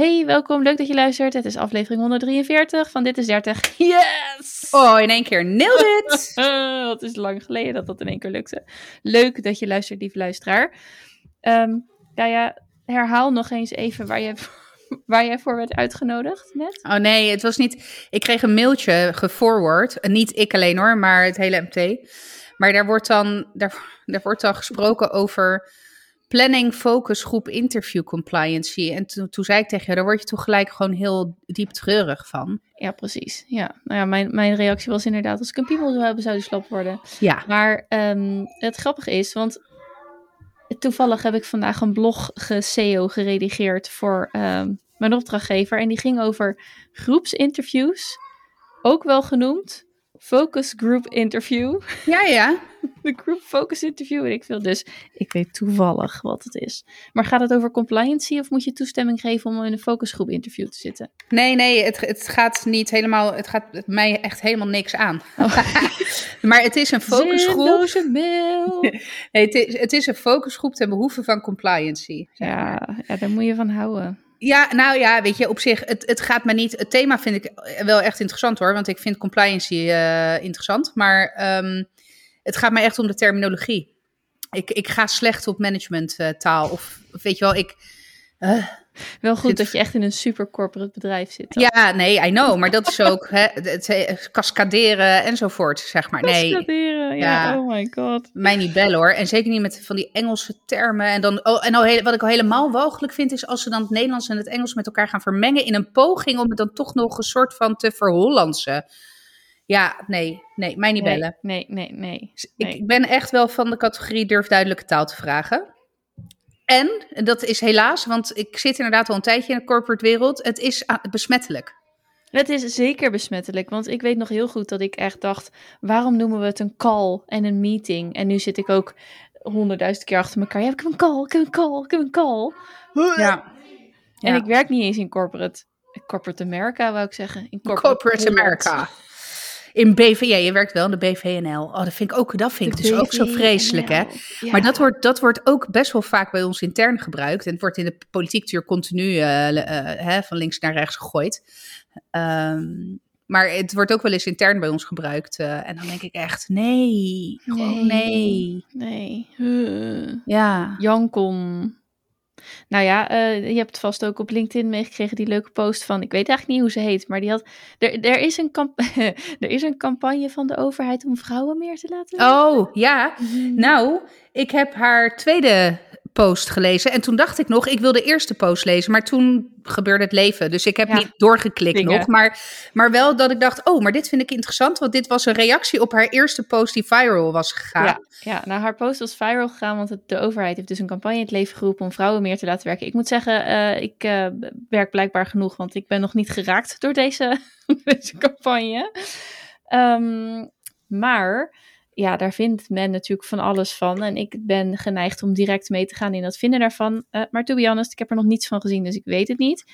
Hey, welkom. Leuk dat je luistert. Het is aflevering 143 van Dit is 30. Yes! Oh, in één keer. Nailed it! Het is lang geleden dat dat in één keer lukte. Leuk dat je luistert, lieve luisteraar. Um, ja, herhaal nog eens even waar je, waar jij voor werd uitgenodigd net. Oh nee, het was niet... Ik kreeg een mailtje geforward. Niet ik alleen hoor, maar het hele MT. Maar daar wordt dan, daar, daar wordt dan gesproken over planning, focus, groep, interview compliancy. En toen, toen zei ik tegen je, daar word je toch gelijk gewoon heel diep treurig van. Ja, precies. Ja, nou ja, mijn, mijn reactie was inderdaad, als ik een piemel zou hebben, zou die slap worden. Ja. Maar um, het grappige is, want toevallig heb ik vandaag een blog ge-SEO geredigeerd voor um, mijn opdrachtgever. En die ging over groepsinterviews, ook wel genoemd focus group interview. Ja, ja. De group focus interview, weet ik veel. Dus ik weet toevallig wat het is. Maar gaat het over compliancy of moet je toestemming geven om in een focusgroep interview te zitten? Nee, nee, het, het gaat niet helemaal, het gaat mij echt helemaal niks aan. Oh. maar het is een focusgroep. mail. nee, het, is, het is een focusgroep ten behoeve van compliancy. Ja, ja, daar moet je van houden. Ja, nou ja, weet je, op zich, het, het gaat me niet. Het thema vind ik wel echt interessant hoor, want ik vind compliancy uh, interessant. Maar um, het gaat me echt om de terminologie. Ik, ik ga slecht op managementtaal. Uh, of, of weet je wel, ik. Uh, wel goed dat je echt in een super corporate bedrijf zit. Dan. Ja, nee, I know. Maar dat is ook hè, het, cascaderen enzovoort, zeg maar. Nee. Cascaderen, ja, oh my god. Mij niet bellen hoor. En zeker niet met van die Engelse termen. En, dan, oh, en al, wat ik al helemaal walgelijk vind, is als ze dan het Nederlands en het Engels met elkaar gaan vermengen in een poging om het dan toch nog een soort van te verhollandsen. Ja, nee, nee, mij niet nee, bellen. Nee, nee, nee. Ik, ik ben echt wel van de categorie durf duidelijke taal te vragen. En, dat is helaas, want ik zit inderdaad al een tijdje in de corporate wereld, het is besmettelijk. Het is zeker besmettelijk, want ik weet nog heel goed dat ik echt dacht, waarom noemen we het een call en een meeting? En nu zit ik ook honderdduizend keer achter elkaar, ja, ik heb een call, ik heb een call, ik heb een call. Ja. En ja. ik werk niet eens in corporate, corporate America, wou ik zeggen. In corporate, corporate America. In BV, ja, je werkt wel in de BVNL. Oh, dat vind ik ook, dat vind ik dus ook zo vreselijk, hè? Ja. Maar dat wordt, dat wordt ook best wel vaak bij ons intern gebruikt. En het wordt in de politiek natuurlijk continu uh, uh, hè, van links naar rechts gegooid. Um, maar het wordt ook wel eens intern bij ons gebruikt. Uh, en dan denk ik echt, nee, gewoon nee. Nee. nee. Ja. Jankon. Nou ja, uh, je hebt vast ook op LinkedIn meegekregen die leuke post van, ik weet eigenlijk niet hoe ze heet, maar die had, er, er, is, een er is een campagne van de overheid om vrouwen meer te laten. Oh, ja. Mm. Nou, ik heb haar tweede post gelezen. En toen dacht ik nog, ik wil de eerste post lezen. Maar toen gebeurde het leven. Dus ik heb ja, niet doorgeklikt dingen. nog. Maar, maar wel dat ik dacht, oh, maar dit vind ik interessant. Want dit was een reactie op haar eerste post die viral was gegaan. Ja, ja nou haar post was viral gegaan. Want het, de overheid heeft dus een campagne in het leven geroepen om vrouwen meer te laten werken. Ik moet zeggen, uh, ik uh, werk blijkbaar genoeg. Want ik ben nog niet geraakt door deze, deze campagne. Um, maar ja, daar vindt men natuurlijk van alles van. En ik ben geneigd om direct mee te gaan in dat vinden daarvan. Uh, maar to be honest, ik heb er nog niets van gezien, dus ik weet het niet.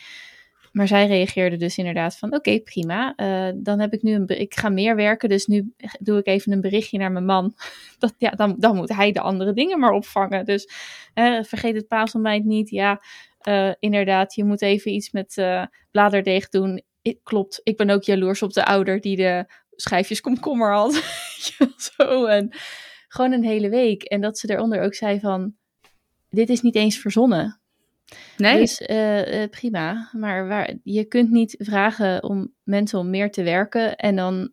Maar zij reageerde dus inderdaad van, oké, prima. Uh, dan heb ik nu een, ik ga meer werken, dus nu doe ik even een berichtje naar mijn man. Dat, ja, dan, dan moet hij de andere dingen maar opvangen. Dus uh, vergeet het paasontbijt niet. Ja, inderdaad, je moet even iets met bladerdeeg doen. Ik, klopt, ik ben ook jaloers op de ouder die de schijfjes komkommer had. Zo, en gewoon een hele week. En dat ze eronder ook zei van, dit is niet eens verzonnen. Nee. Dus uh, uh, prima. Maar waar, je kunt niet vragen om mensen om meer te werken en dan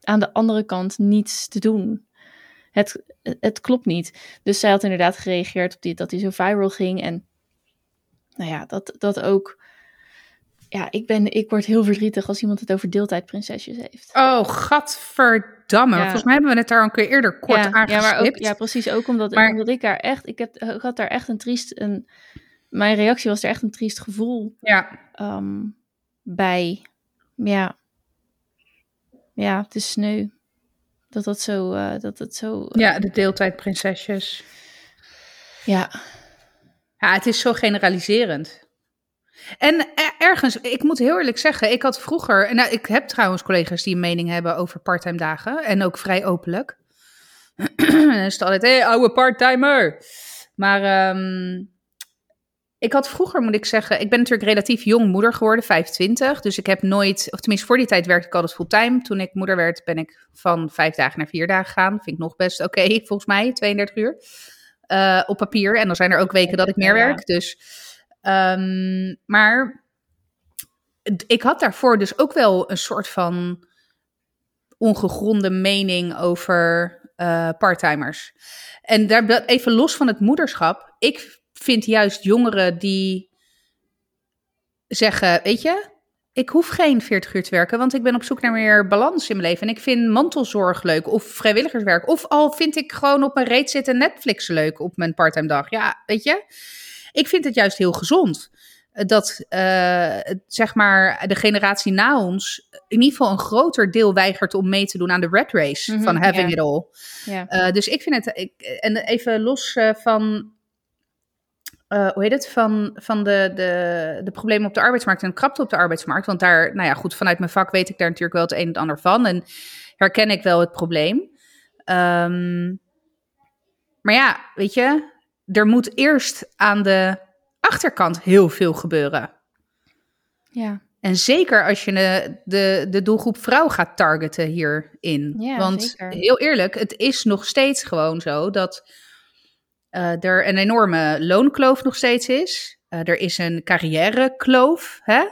aan de andere kant niets te doen. Het, het klopt niet. Dus zij had inderdaad gereageerd op dit, dat hij zo viral ging. En nou ja, dat, dat ook ja, ik, ben, ik word heel verdrietig als iemand het over deeltijdprinsesjes heeft. Oh, gadverdamme. Ja. Volgens mij hebben we het daar een keer eerder kort ja. Ja, maar ook, ja, precies. Ook omdat, maar, omdat ik daar echt... Ik, heb, ik had daar echt een triest... Een, mijn reactie was er echt een triest gevoel ja. um, bij. Ja. Ja, het is sneu. Dat dat zo... Uh, dat het zo uh, ja, de deeltijdprinsesjes. Ja. Ja, het is zo generaliserend. En ergens, ik moet heel eerlijk zeggen, ik had vroeger, nou, ik heb trouwens collega's die een mening hebben over parttime dagen en ook vrij openlijk. dan is het altijd, hé, hey, oude parttimer. Maar um, Ik had vroeger, moet ik zeggen, ik ben natuurlijk relatief jong moeder geworden, 25. Dus ik heb nooit, of tenminste voor die tijd werkte ik altijd fulltime. Toen ik moeder werd, ben ik van vijf dagen naar vier dagen gegaan. Vind ik nog best oké, volgens mij, 32 uur uh, op papier. En dan zijn er ook weken dat ik meer werk. Dus, um, maar ik had daarvoor dus ook wel een soort van ongegronde mening over uh, parttimers. En daar even los van het moederschap. Ik vind juist jongeren die zeggen: Weet je, ik hoef geen 40 uur te werken, want ik ben op zoek naar meer balans in mijn leven. En ik vind mantelzorg leuk of vrijwilligerswerk. Of al vind ik gewoon op mijn reet zitten Netflix leuk op mijn parttime dag. Ja, weet je, ik vind het juist heel gezond dat uh, zeg maar de generatie na ons in ieder geval een groter deel weigert om mee te doen aan de red race mm -hmm, van having yeah. it all. Yeah. Uh, dus ik vind het, ik, en even los uh, van, hoe heet het, van, van de, de, de problemen op de arbeidsmarkt en krapte op de arbeidsmarkt. Want daar, nou ja, goed, vanuit mijn vak weet ik daar natuurlijk wel het een en het ander van en herken ik wel het probleem. Um, maar ja, weet je, er moet eerst aan de achterkant heel veel gebeuren. Ja. En zeker als je de, de, de doelgroep vrouw gaat targeten hierin. Ja, Want zeker. heel eerlijk, het is nog steeds gewoon zo dat uh, er een enorme loonkloof nog steeds is. Uh, er is een carrièrekloof, hè?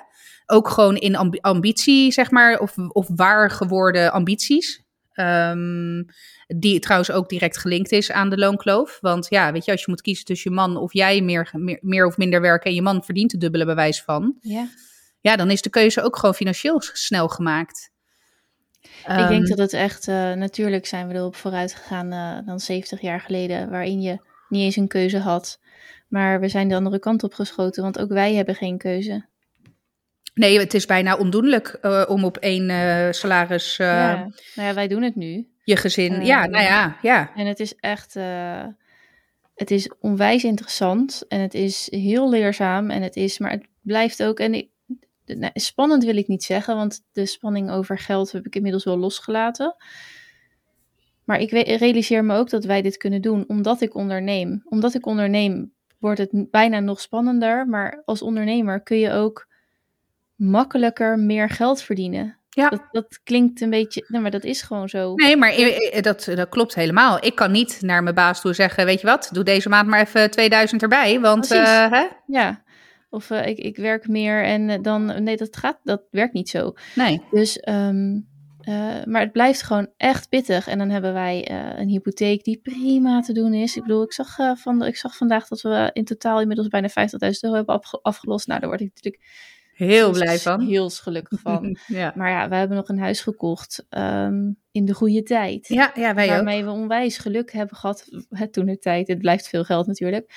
Ook gewoon in amb ambitie, zeg maar, of, of waar geworden ambities. Um, die trouwens ook direct gelinkt is aan de loonkloof. Want ja, weet je, als je moet kiezen tussen je man of jij meer, meer, meer of minder werken en je man verdient de dubbele bewijs van. Ja. Ja, dan is de keuze ook gewoon financieel snel gemaakt. Um, ik denk dat het echt, uh, natuurlijk zijn we erop vooruit gegaan uh, dan 70 jaar geleden, waarin je niet eens een keuze had. Maar we zijn de andere kant op geschoten, want ook wij hebben geen keuze. Nee, het is bijna ondoenlijk uh, om op één uh, salaris. Uh, ja. Nou ja, wij doen het nu. Je gezin, ja, nou ja, ja. En het is echt. het is onwijs interessant en het is heel leerzaam en het is, maar het blijft ook. En ik, nou, spannend wil ik niet zeggen, want de spanning over geld heb ik inmiddels wel losgelaten. Maar ik realiseer me ook dat wij dit kunnen doen omdat ik onderneem. Omdat ik onderneem wordt het bijna nog spannender, maar als ondernemer kun je ook makkelijker meer geld verdienen. Ja. Dat, dat klinkt een beetje, nou, maar dat is gewoon zo. Nee, maar dat, dat klopt helemaal. Ik kan niet naar mijn baas toe zeggen, weet je wat, doe deze maand maar even 2000 erbij, want... Uh, hè? Ja, of uh, ik, ik werk meer en dan, nee, dat gaat, dat werkt niet zo. Nee. Dus, um, uh, maar het blijft gewoon echt pittig. En dan hebben wij een hypotheek die prima te doen is. Ik bedoel, ik zag, van, ik zag vandaag dat we in totaal inmiddels bijna 50.000 euro hebben afgelost. Nou, daar word ik natuurlijk Heel blij van. Heel gelukkig van. ja. Maar ja, we hebben nog een huis gekocht um, in de goede tijd. Ja, ja wij waarmee ook. we onwijs geluk hebben gehad. Het toen de tijd, het blijft veel geld natuurlijk.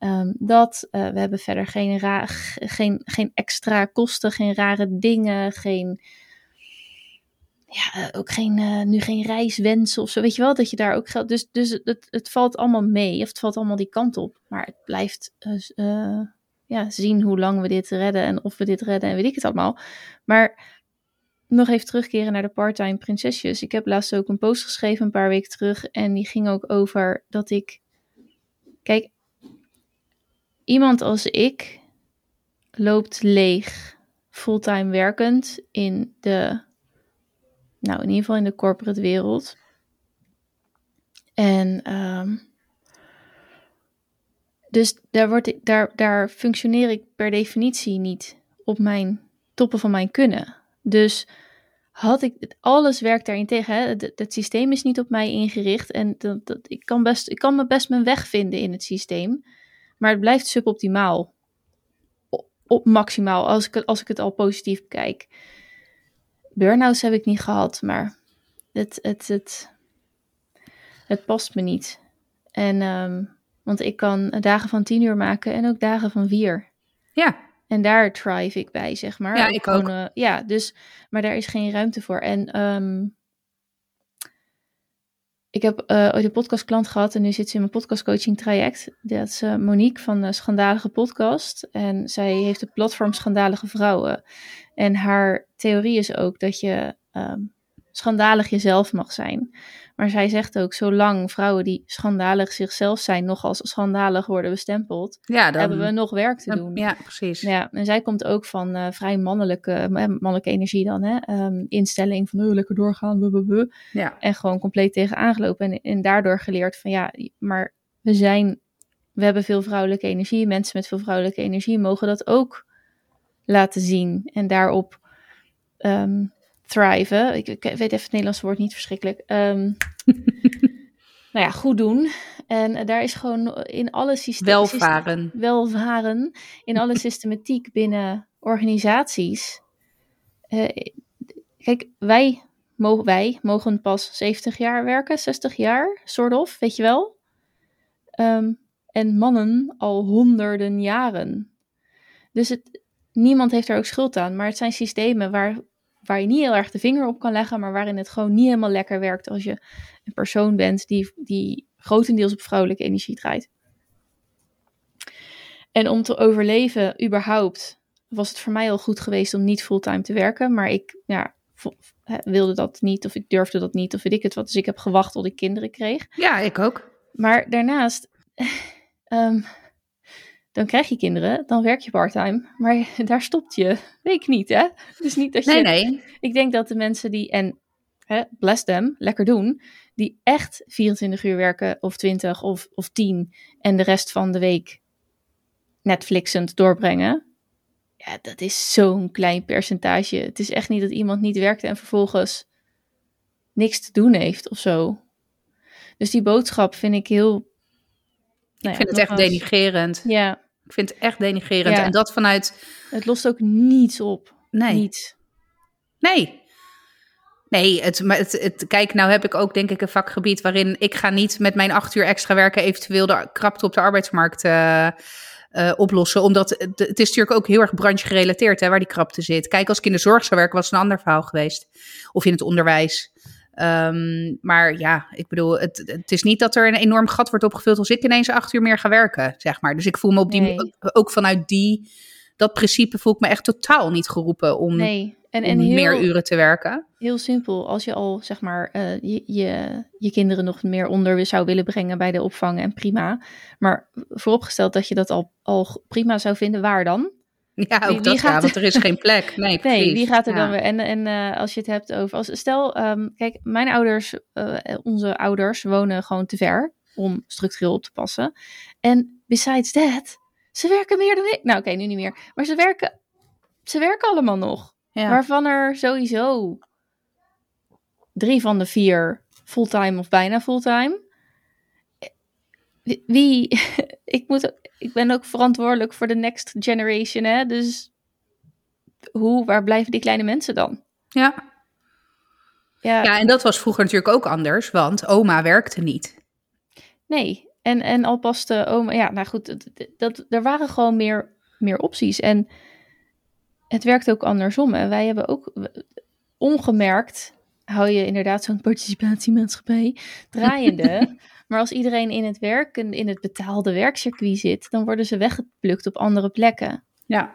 Um, dat uh, we hebben verder geen, ra geen, geen extra kosten, geen rare dingen, geen. Ja, uh, ook geen, uh, nu geen reiswensen of zo. Weet je wel, dat je daar ook geld. Dus, dus het, het valt allemaal mee. Of het valt allemaal die kant op. Maar het blijft ja, zien hoe lang we dit redden en of we dit redden en weet ik het allemaal. Maar nog even terugkeren naar de part-time prinsesjes. Ik heb laatst ook een post geschreven een paar weken terug en die ging ook over dat ik... Kijk, iemand als ik loopt leeg, fulltime werkend in de... Nou, in ieder geval in de corporate wereld. En... Um, dus daar, word ik, daar, daar functioneer ik per definitie niet op mijn toppen van mijn kunnen. Dus had ik, alles werkt daarin tegen. Hè? Het, systeem is niet op mij ingericht en dat, ik, kan best, ik kan me best mijn weg vinden in het systeem. Maar het blijft suboptimaal. Op, maximaal, als ik, als ik het al positief bekijk. Burn-outs heb ik niet gehad, maar het, het, het, het past me niet. En um, want ik kan dagen van tien uur maken en ook dagen van vier. Ja. En daar thrive ik bij, zeg maar. Ja, ik Gewoon, ook. Uh, ja, dus, maar daar is geen ruimte voor. En um, ik heb uh, ooit een podcastklant gehad en nu zit ze in mijn podcastcoaching traject. Dat is uh, Monique van de Schandalige Podcast. En zij heeft het platform Schandalige Vrouwen. En haar theorie is ook dat je um, schandalig jezelf mag zijn. Maar zij zegt ook, zolang vrouwen die schandalig zichzelf zijn, nog als schandalig worden bestempeld, Ja, dan, hebben we nog werk te doen. Ja, precies. Ja, en zij komt ook van eh, vrij mannelijke, eh, mannelijke energie dan, hè? Ehm, instelling van oh, lekker doorgaan, buh. Ja. en gewoon compleet tegen aangelopen en, en daardoor geleerd van ja, maar we zijn, we hebben veel vrouwelijke energie, mensen met veel vrouwelijke energie mogen dat ook laten zien en daarop ehm thriven. Ik, ik weet even het Nederlandse woord niet verschrikkelijk. Ehm, nou ja, goed doen. En daar is gewoon in alle systemen. Welvaren. Welvaren. In alle systematiek binnen organisaties. Eh, kijk, wij mogen, wij mogen pas 70 jaar werken, 60 jaar, soort of, weet je wel. Ehm, en mannen al honderden jaren. Dus het, niemand heeft er ook schuld aan. Maar het zijn systemen waar, waar je niet heel erg de vinger op kan leggen, maar waarin het gewoon niet helemaal lekker werkt als je een persoon bent die, die grotendeels op vrouwelijke energie draait. En om te overleven, überhaupt, was het voor mij al goed geweest om niet fulltime te werken. Maar ik ja, wilde dat niet, of ik durfde dat niet, of weet ik het wat. Dus ik heb gewacht tot ik kinderen kreeg. Ja, ik ook. Maar daarnaast, ehm, dan krijg je kinderen, dan werk je parttime. Maar daar stopt je. Weet ik niet, hè? Dus niet dat je... Nee, nee. Ik denk dat de mensen die, en hè, bless them, lekker doen, die echt 24 uur werken, of 20 of, of 10, en de rest van de week Netflixend doorbrengen. Ja, dat is zo'n klein percentage. Het is echt niet dat iemand niet werkt en vervolgens niks te doen heeft of zo. Dus die boodschap vind ik heel. nou ja, ik vind het echt denigrerend. Ja, Ik vind het echt denigrerend. Ja. En dat vanuit... het lost ook niets op. Nee. Niets. Nee. Nee, het, het, het, kijk, nou heb ik ook denk ik een vakgebied waarin ik ga niet met mijn acht uur extra werken eventueel de krapte op de arbeidsmarkt eh, eh, oplossen. Omdat het, het is natuurlijk ook heel erg branche gerelateerd hè, waar die krapte zit. Kijk, als ik in de zorg zou werken was het een ander verhaal geweest. Of in het onderwijs. Ehm, maar ja, ik bedoel, het, het is niet dat er een enorm gat wordt opgevuld als ik ineens acht uur meer ga werken, zeg maar. Dus ik voel me op die, Nee. ook vanuit die, dat principe voel ik me echt totaal niet geroepen om, Nee. En, om en heel, meer uren te werken. heel simpel. Als je al, zeg maar, eh, je, je, je kinderen nog meer onder zou willen brengen bij de opvang en prima. Maar vooropgesteld dat je dat al, al prima zou vinden, waar dan? Ja, ook Wie- wie dat, ja, gaat- want er is geen plek. Nee, Nee, precies. wie gaat er Ja. dan weer? En, en eh, als je het hebt over. Als, stel, ehm, kijk, mijn ouders, eh, onze ouders wonen gewoon te ver om structureel op te passen. En besides that, ze werken meer dan ik. Nou, oké, nu niet meer. Maar ze werken, ze werken allemaal nog. Ja. Waarvan er sowieso drie van de vier fulltime of bijna fulltime. Wie- Wie, ik, moet, ik ben ook verantwoordelijk voor de next generation, hè? Dus hoe, waar blijven die kleine mensen dan? Ja. Ja, ja, en dat was vroeger natuurlijk ook anders, want oma werkte niet. nee. En, en al paste oma, ja, nou goed, dat, dat, er waren gewoon meer, meer opties. En het werkt ook andersom. En wij hebben ook ongemerkt, hou je inderdaad zo'n participatiemaatschappij draaiende. maar als iedereen in het werk en in het betaalde werkcircuit zit, dan worden ze weggeplukt op andere plekken. Ja.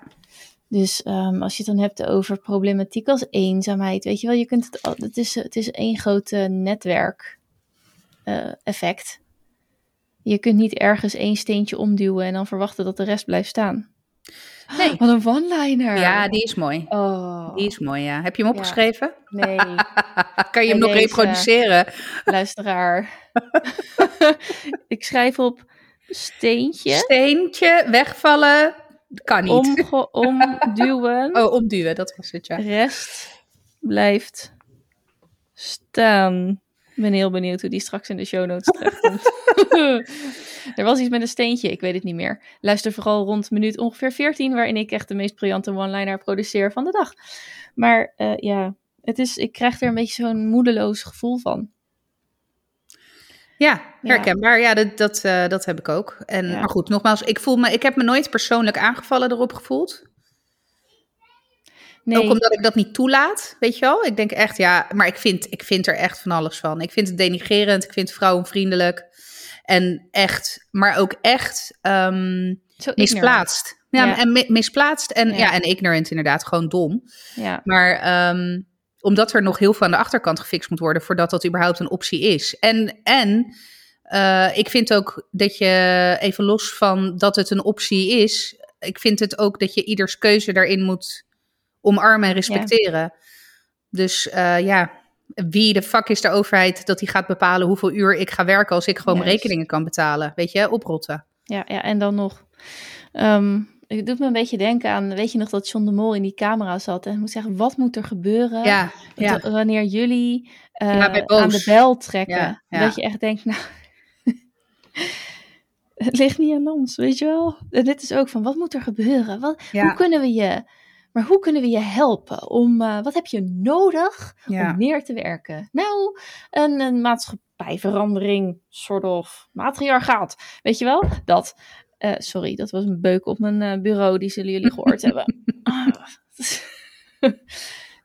Dus ehm, als je het dan hebt over problematiek als eenzaamheid, weet je wel, je kunt het, het is, het is één grote netwerk eh, effect. Je kunt niet ergens één steentje omduwen en dan verwachten dat de rest blijft staan. Nee. Wat een one-liner. Ja, die is mooi. Oh, Die is mooi, ja. Heb je hem Ja. opgeschreven? nee, kan je hem nog deze. reproduceren? luisteraar. Ik schrijf op steentje, Steentje, wegvallen, kan niet. omduwen, Oh, omduwen, dat was het, ja. rest blijft staan. Ik ben heel benieuwd hoe die straks in de show notes terechtkomt. er was iets met een steentje, ik weet het niet meer. Luister vooral rond minuut ongeveer 14, waarin ik echt de meest briljante one-liner produceer van de dag. Maar eh, ja, het is, ik krijg er een beetje zo'n moedeloos gevoel van. Ja, herkenbaar. Ja, dat, dat, eh, dat heb ik ook. En, Ja. Maar goed, nogmaals, ik, voel me, ik heb me nooit persoonlijk aangevallen erop gevoeld. Nee, Ook omdat ik dat niet toelaat, weet je wel. Ik denk echt, ja, maar ik vind, ik vind er echt van alles van. Ik vind het denigerend, ik vind het vrouwenvriendelijk. En echt, maar ook echt ehm, misplaatst. Ja, Ja. en mi- misplaatst en, Ja. ja. en ignorant inderdaad, gewoon dom. Ja, Maar, ehm, omdat er nog heel veel aan de achterkant gefixt moet worden voordat dat überhaupt een optie is. En, en uh, ik vind ook dat je, even los van dat het een optie is, ik vind het ook dat je ieders keuze daarin moet omarmen en respecteren. Dus uh, ja, wie de fuck is de overheid dat die gaat bepalen hoeveel uur ik ga werken als ik gewoon mijn rekeningen kan betalen? Weet je, oprotten. Ja, ja en dan nog. Um, het doet me een beetje denken aan, weet je nog dat John de Mol in die camera zat en moet zeggen, wat moet er gebeuren ja, ja. wanneer jullie uh, aan de bel trekken? Dat je echt denkt, nou, het ligt niet aan ons, weet je wel? En dit is ook van, wat moet er gebeuren? Wat, Hoe kunnen we je, maar hoe kunnen we je helpen? Om, uh, wat heb je nodig om meer te werken? Nou, een, een maatschappijverandering, soort of matriarchaat, weet je wel? Dat. Uh, sorry, dat was een beuk op mijn uh, bureau, die zullen jullie gehoord hebben. Ah.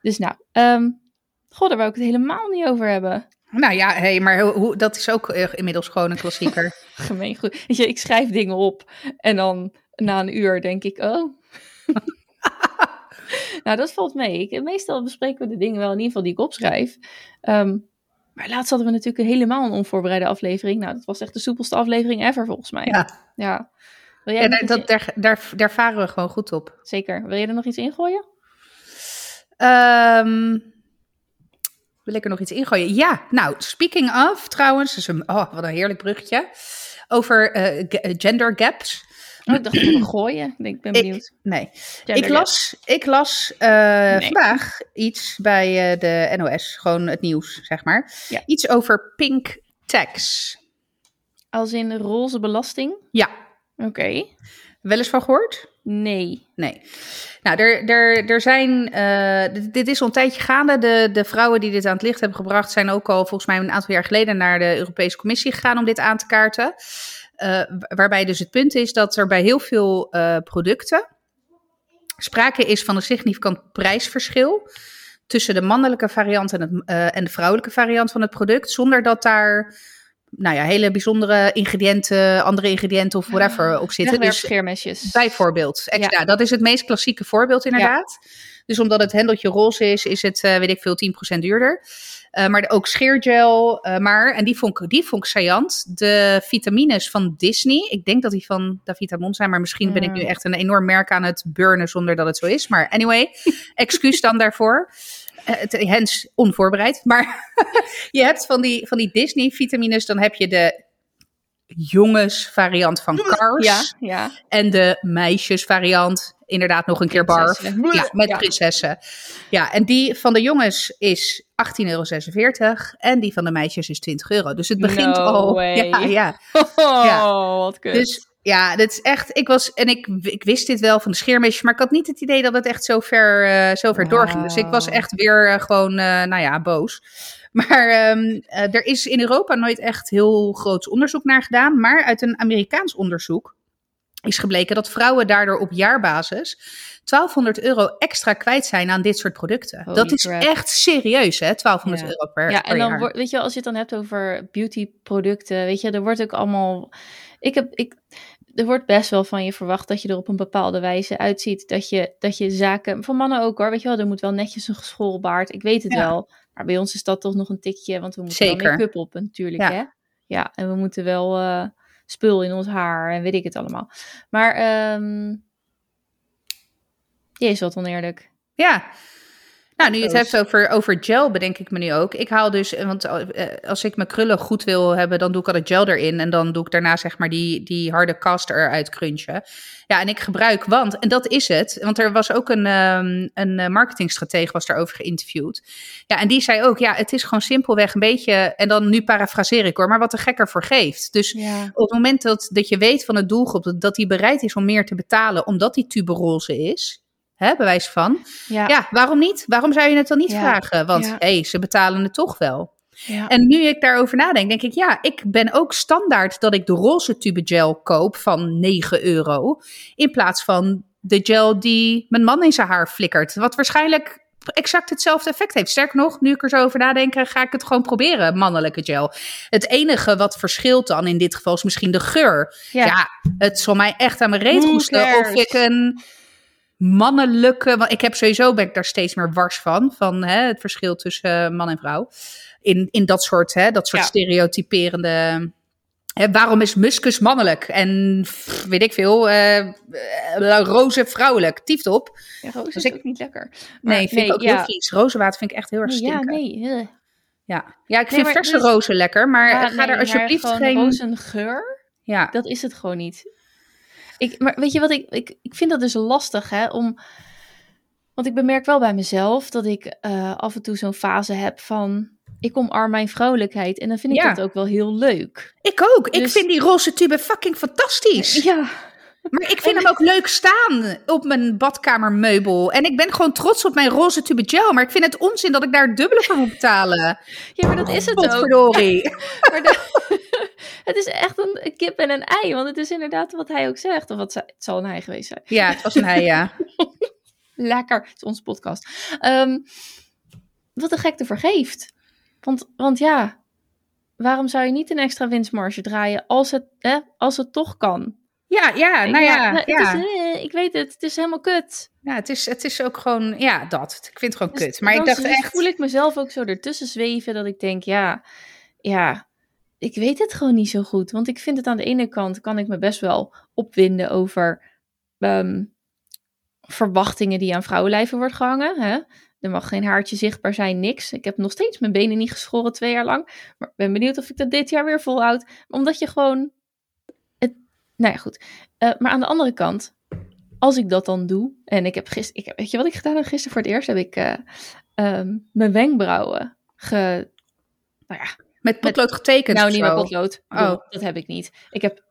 dus nou, um, god, daar wou ik het helemaal niet over hebben. Nou ja, hey, maar hoe, dat is ook uh, inmiddels gewoon een klassieker. Gemeen goed. Je, ik schrijf dingen op en dan na een uur denk ik, oh. nou, dat valt mee. Ik, meestal bespreken we de dingen wel in ieder geval die ik opschrijf. Um, maar laatst hadden we natuurlijk helemaal een onvoorbereide aflevering. Nou, dat was echt de soepelste aflevering ever volgens mij. Ja. Ja, Wil jij ja daar, dat, daar, daar, daar varen we gewoon goed op. Zeker. Wil je er nog iets ingooien? Um, wil ik er nog iets ingooien? Ja, nou, speaking of trouwens, is een, oh, wat een heerlijk bruggetje. Over uh, gender gaps. Oh, ik dacht gooien. Ik ben benieuwd. Ik, nee. ik las, ik las uh, vandaag iets bij uh, de NOS, gewoon het nieuws, zeg maar. Ja. Iets over pink tax. Als in roze belasting? Ja. Oké. Okay. Wel eens van gehoord? Nee. Nee. Nou, er, er, er zijn. Uh, dit, is al een tijdje gaande. De, de vrouwen die dit aan het licht hebben gebracht. zijn ook al volgens mij een aantal jaar geleden naar de Europese Commissie gegaan om dit aan te kaarten. Uh, waarbij dus het punt is dat er bij heel veel uh, producten. sprake is van een significant prijsverschil. tussen de mannelijke variant en, het, en de vrouwelijke variant van het product. zonder dat daar nou ja, hele bijzondere ingrediënten, andere ingrediënten of whatever op zitten. Dus scheermesjes. Bijvoorbeeld. Ja. dat is het meest klassieke voorbeeld inderdaad. Dus omdat het hendeltje roze is, is het, uh, weet ik veel, 10% duurder. Uh, maar ook scheergel. Uh, maar, en die vond, die vond ik saillant, de vitamines van Disney. Ik denk dat die van Davitamon zijn, maar misschien ben ik nu echt een enorm merk aan het burnen zonder dat het zo is. Maar anyway, excuus dan daarvoor. Eh, het, hens onvoorbereid. Maar je hebt van die, van die Disney-vitamines, dan heb je de jongensvariant van Cars. Ja, ja. En de meisjesvariant, inderdaad nog een keer Barf. Ja, met prinsessen. Ja, en die van de jongens is 18,46 euro. En die van de meisjes is 20 euro. Dus het begint no al. Way. Ja, ja. Oh, ja. wat kut. Dus ja, dat is echt. Ik was. En ik, ik wist dit wel van de scheermesjes. Maar ik had niet het idee dat het echt zo ver, uh, zo ver wow. doorging. Dus ik was echt weer uh, gewoon. Uh, nou ja, boos. Maar um, er is in Europa nooit echt heel groot onderzoek naar gedaan. Maar uit een Amerikaans onderzoek is gebleken dat vrouwen daardoor op jaarbasis 1200 euro extra kwijt zijn aan dit soort producten. Holy dat is crap. echt serieus, hè? 1200 Ja. euro per, Ja, per en dan jaar. wordt, weet je, wel, als je het dan hebt over beautyproducten, weet je, er wordt ook allemaal. Ik heb, ik, er wordt best wel van je verwacht dat je er op een bepaalde wijze uitziet. Dat je, dat je zaken, van mannen ook hoor, weet je wel, er moet wel netjes een geschoolbaard. Ik weet het Ja. wel. Maar bij ons is dat toch nog een tikje, want we moeten Zeker. wel make-up op natuurlijk, Ja. hè? Ja, en we moeten wel eh, spul in ons haar en weet ik het allemaal. Maar, ehm jezus, wat oneerlijk. Ja. Nou, nu je het hebt over, over gel, bedenk ik me nu ook. Ik haal dus, want eh, als ik mijn krullen goed wil hebben, dan doe ik altijd gel erin. En dan doe ik daarna zeg maar die, die harde cast eruit crunchen. Ja, en ik gebruik, want, en dat is het. Want er was ook een, ehm, een eh, marketingstratege was daarover geïnterviewd. Ja, en die zei ook, ja, het is gewoon simpelweg een beetje, en dan nu parafraseer ik hoor, maar wat de gekker voor geeft. Dus Ja. op het moment dat, dat je weet van het doelgroep dat, dat die bereid is om meer te betalen, omdat die tube roze is, hè, bewijs van. Ja. Ja, waarom niet? Waarom zou je het dan niet Ja. vragen? Want Ja. hey, ze betalen het toch wel. ja. En nu ik daarover nadenk, denk ik, ja, ik ben ook standaard dat ik de roze tube gel koop van 9 euro. In plaats van de gel die mijn man in zijn haar flikkert. Wat waarschijnlijk exact hetzelfde effect heeft. Sterker nog, nu ik er zo over nadenk, ga ik het gewoon proberen, mannelijke gel. Het enige wat verschilt dan in dit geval is misschien de geur. Ja. Ja, het zal mij echt aan mijn reet Who hoesten of ik een mannelijke. Want ik heb sowieso ben ik daar steeds meer wars van. Van hè, het verschil tussen man en vrouw. In, in dat soort, hè, dat soort stereotyperende. Hè, waarom is muskus mannelijk? En weet ik veel, uh, roze vrouwelijk. Tieft op. Ja, roze dus is ook niet lekker. Maar, nee, vind ik ook ja. heel vies. Rozenwater vind ik echt heel erg stinken. Ja, nee. Ja, ja ik vind verse dus, rozen lekker, maar ga er alsjeblieft geen... rozengeur, ja. dat is het gewoon niet. Ik, maar weet je wat, ik, ik, ik vind dat dus lastig, hè, om... Want ik bemerk wel bij mezelf dat ik uh, af en toe zo'n fase heb van... Ik omarm mijn vrouwelijkheid en dan vind ik dat ook wel heel leuk. Ik ook. Ik dus- vind die roze tube fucking fantastisch. Ja, maar ik vind hem ook leuk staan op mijn badkamermeubel. En ik ben gewoon trots op mijn roze tube gel. Maar ik vind het onzin dat ik daar dubbele voor moet betalen. Ja, maar dat is het ook. maar het is echt een kip en een ei. Want het is inderdaad wat hij ook zegt. Of wat het zal een hij geweest zijn. Ja, het was een hij, ja. Lekker. Het is onze podcast. Um, wat de gek ervoor geeft. Want, want ja, waarom zou je niet een extra winstmarge draaien als het, hè, als het toch kan? Ja, ja, nou ja. ja, Is, eh, ik weet het, het is helemaal kut. Ja, het is, het is ook gewoon, ja, dat. Ik vind het gewoon dus kut. Maar ik dacht echt... voel ik mezelf ook zo ertussen zweven dat ik denk, ja, ja, ik weet het gewoon niet zo goed. Want ik vind het aan de ene kant, kan ik me best wel opwinden over ehm, verwachtingen die aan vrouwenlijven wordt gehangen. Hè? Er mag geen haartje zichtbaar zijn, niks. Ik heb nog steeds mijn benen niet geschoren twee jaar lang. Maar ben benieuwd of ik dat dit jaar weer volhoud. Omdat je gewoon nou ja, goed. Uh, maar aan de andere kant, als ik dat dan doe, en ik heb gisteren, weet je wat ik gedaan heb gisteren voor het eerst? Heb ik uh, um, mijn wenkbrauwen ge, nou ja. Met potlood getekend? Nou, niet met potlood. Oh. Dat heb ik niet. Ik heb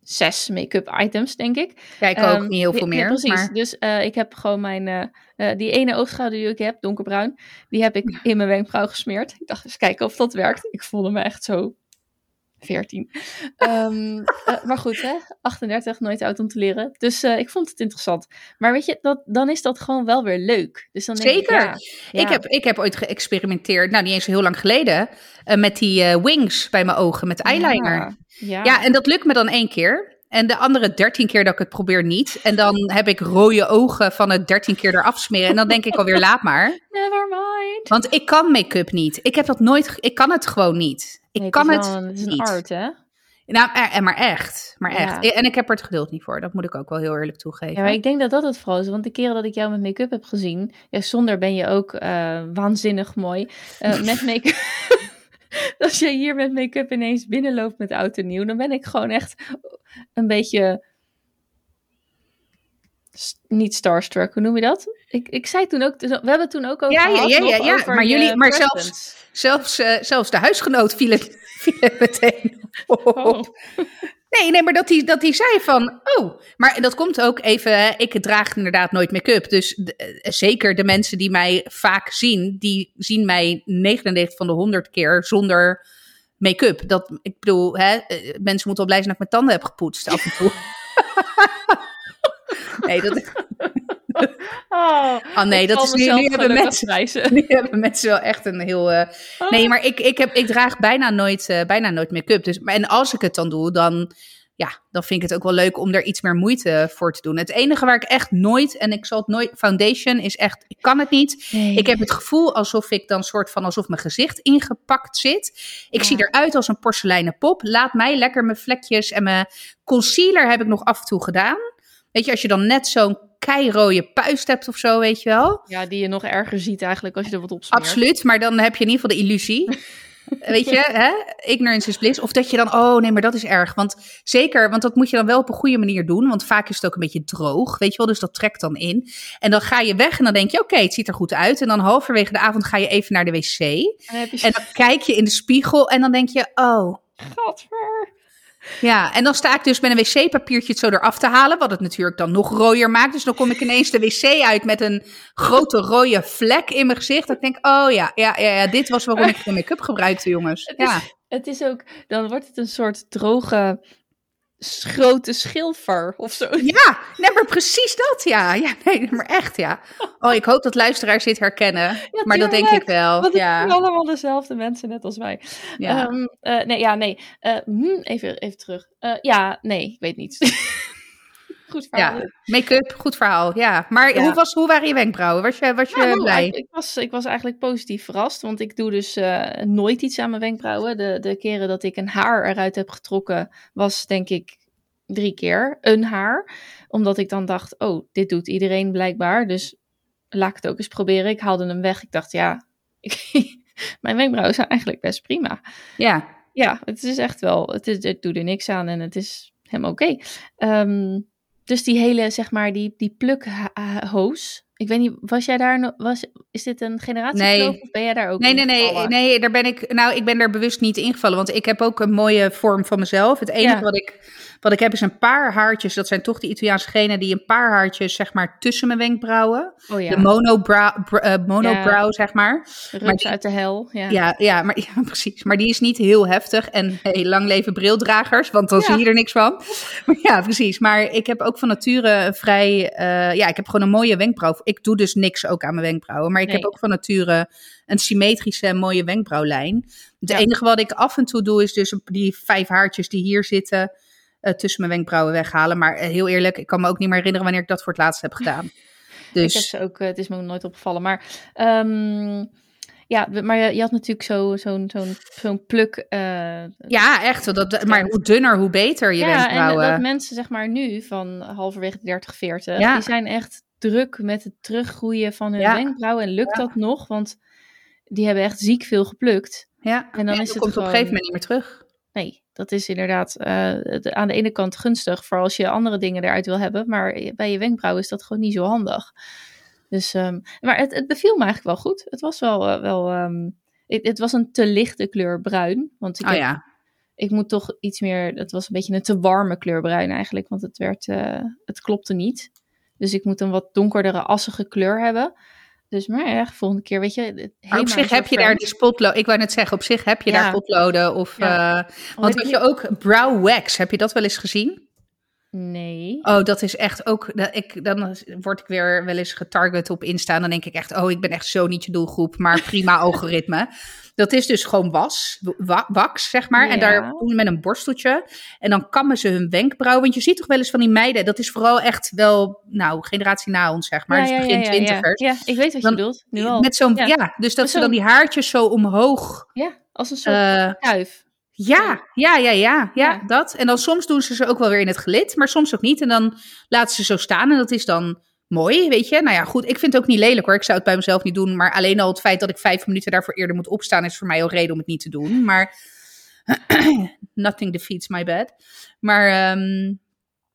zes make-up items, denk ik. Ja, ik ook um, niet heel veel meer. Ja, precies. Maar... Dus uh, ik heb gewoon mijn, uh, die ene oogschaduw die ik heb, donkerbruin, die heb ik in mijn wenkbrauw gesmeerd. Ik dacht eens kijken of dat werkt. Ik voelde me echt zo 14. Um, uh, maar goed, hè? 38, nooit oud om te leren. Dus uh, ik vond het interessant. Maar weet je, dat, dan is dat gewoon wel weer leuk. Dus dan Zeker. Ik, ja, ja. ik, heb, ik heb ooit geëxperimenteerd, nou niet eens heel lang geleden, uh, met die wings bij mijn ogen, met eyeliner. Ja. ja, en dat lukt me dan één keer. En de andere dertien keer dat ik het probeer niet. En dan heb ik rode ogen van het dertien keer eraf smeren. En dan denk ik alweer, laat maar. Never mind. Want ik kan make-up niet. Ik heb dat nooit, ik kan het gewoon niet. Ik nee, kan het, is een art, hè? Nou, maar echt. Maar echt. Ja. En ik heb er het geduld niet voor. Dat moet ik ook wel heel eerlijk toegeven. Ja, maar ik denk dat dat het vooral is. Want de keren dat ik jou met make-up heb gezien... Ja, zonder ben je ook uh, waanzinnig mooi. Uh, met make-up... Als je hier met make-up ineens binnenloopt met oud en nieuw... dan ben ik gewoon echt een beetje... Niet starstruck, hoe noem je dat? Ik, ik zei toen ook... We hebben toen ook over ja, ja, ja, maar jullie... Maar zelfs, zelfs, uh, zelfs de huisgenoot viel het, viel het meteen op. Oh. Nee, nee, maar dat hij, dat hij zei van, oh, maar dat komt ook even, ik draag inderdaad nooit make-up. Dus de, zeker de mensen die mij vaak zien, die zien mij 99 van de 100 keer zonder make-up. Dat, ik bedoel, hè, mensen moeten wel blij zijn dat ik mijn tanden heb gepoetst af en toe. nee, dat... Oh, oh nee, dat is nu, nu hebben mensen, nu hebben mensen wel echt een heel. Uh, nee, maar ik, ik, heb, ik draag bijna nooit, uh, bijna nooit make-up. Dus, en als ik het dan doe, dan, ja, dan vind ik het ook wel leuk om er iets meer moeite voor te doen. Het enige waar ik echt nooit, en ik zal het nooit, foundation is echt, ik kan het niet. Nee. Ik heb het gevoel alsof ik dan soort van, alsof mijn gezicht ingepakt zit. Ik ja. zie eruit als een porseleinen pop. Laat mij lekker mijn vlekjes en mijn concealer heb ik nog af en toe gedaan. Weet je, als je dan net zo'n keirode puist hebt of zo, weet je wel. Ja, die je nog erger ziet eigenlijk als je er wat op smeert. Absoluut, maar dan heb je in ieder geval de illusie. weet je, hè? ignorance is bliss. Of dat je dan, oh nee, maar dat is erg. Want zeker, want dat moet je dan wel op een goede manier doen. Want vaak is het ook een beetje droog, weet je wel. Dus dat trekt dan in. En dan ga je weg en dan denk je, oké, okay, het ziet er goed uit. En dan halverwege de avond ga je even naar de wc. En, en dan kijk je in de spiegel en dan denk je, oh... Godver. Ja, en dan sta ik dus met een wc-papiertje het zo eraf te halen, wat het natuurlijk dan nog rooier maakt. Dus dan kom ik ineens de wc uit met een grote rode vlek in mijn gezicht. Dat ik denk, oh ja, ja, ja, ja dit was waarom ik de make-up gebruikte, jongens. Het ja. Is, het is ook, dan wordt het een soort droge grote schilfer of zo. Ja, nee, maar precies dat, ja. Ja, nee, maar echt, ja. Oh, ik hoop dat luisteraars dit herkennen. Ja, maar dat denk ik wel, want ja. Het zijn allemaal dezelfde mensen, net als wij. Ja. Um, uh, nee, ja, nee. Uh, even, even terug. Uh, ja, nee, ik weet niet. goed verhaal. Ja, make-up, goed verhaal. Ja, maar hoe, was, hoe waren je wenkbrauwen? Was je, was je nou, blij? Ik, was, ik was eigenlijk positief verrast, want ik doe dus uh, nooit iets aan mijn wenkbrauwen. De, de keren dat ik een haar eruit heb getrokken, was denk ik drie keer een haar. Omdat ik dan dacht, oh, dit doet iedereen blijkbaar, dus laat ik het ook eens proberen. Ik haalde hem weg. Ik dacht, ja, mijn wenkbrauwen zijn eigenlijk best prima. Ja. Ja, het is echt wel, het, is, het doet er niks aan en het is helemaal oké. Okay. Ehm, dus die hele, zeg maar, die, die plukhoos. Ik weet niet, was jij daar nog, was, is dit een generatie nee. of ben jij daar ook Nee, nee, nee, nee, daar ben ik, nou, ik ben daar bewust niet ingevallen, want ik heb ook een mooie vorm van mezelf. Het enige wat ik wat ik heb is een paar haartjes. Dat zijn toch die Italiaanse genen die een paar haartjes, zeg maar, tussen mijn wenkbrauwen. Oh, ja. De monobrow, uh, monobrow, zeg maar. maar die, uit de hel. Ja, ja, ja, maar, ja, precies. Maar die is niet heel heftig. En hey, lang leven brildragers, want dan zie je er niks van. Maar ja, precies. Maar ik heb ook van nature vrij... Uh, ja, ik heb gewoon een mooie wenkbrauw. Ik doe dus niks ook aan mijn wenkbrauwen. Maar ik heb ook van nature een symmetrische mooie wenkbrauwlijn. Het enige wat ik af en toe doe is dus die vijf haartjes die hier zitten tussen mijn wenkbrauwen weghalen. Maar uh, heel eerlijk, ik kan me ook niet meer herinneren wanneer ik dat voor het laatst heb gedaan. Dus... Ik heb ze ook, uh, het is me nooit opgevallen. Maar um, ja, maar je had natuurlijk zo'n zo zo'n zo'n pluk. ja, echt. Dat, maar hoe dunner, hoe beter je ja, wenkbrauwen. En dat mensen zeg maar nu van halverwege 30, 40, ja. die zijn echt druk met het teruggroeien van hun ja. wenkbrauwen. En lukt dat nog? Want die hebben echt ziek veel geplukt. Ja, en dan, is het komt gewoon... op een gegeven moment niet meer terug. Nee, dat is inderdaad uh, aan de ene kant gunstig voor als je andere dingen eruit wil hebben, maar bij je wenkbrauw is dat gewoon niet zo handig. Dus, um, maar het, het, beviel me eigenlijk wel goed. Het was wel, uh, wel um, het, het, was een te lichte kleur bruin. Want ik, oh, heb, ja. ik moet toch iets meer, het was een beetje een te warme kleur bruin eigenlijk, want het, werd, uh, het klopte niet. Dus ik moet een wat donkerdere, assige kleur hebben. Dus maar ja, volgende keer, weet je. Maar op zich heb je daar die spotload. Ik wou net zeggen, op zich heb je ja. daar potloden. Of, ja. uh, want heb je ook brow wax. Heb je dat wel eens gezien? Nee. Oh, dat is echt ook. Dat ik, dan word ik weer wel eens getarget op Insta. Dan denk ik echt, oh, ik ben echt zo niet je doelgroep. Maar prima algoritme. Dat is dus gewoon was, wa wax, zeg maar. Ja. En daar doen ze met een borsteltje. En dan kammen ze hun wenkbrauw. Want je ziet toch wel eens van die meiden. Dat is vooral echt wel, nou, generatie na ons, zeg maar. Ja, dus begin ja, twintigers. Ja, ik weet wat dan, je bedoelt. Nu al. Met zo'n, ja. dus dat ze dan die haartjes zo omhoog. Ja, als een soort uh, kuif. Ja, ja, ja, ja, ja, dat. En dan soms doen ze ze ook wel weer in het gelid, maar soms ook niet. En dan laten ze zo staan en dat is dan mooi, weet je. Nou ja, goed, ik vind het ook niet lelijk hoor. Ik zou het bij mezelf niet doen. Maar alleen al het feit dat ik vijf minuten daarvoor eerder moet opstaan... is voor mij al reden om het niet te doen. Maar nothing defeats my bed. Maar... Um,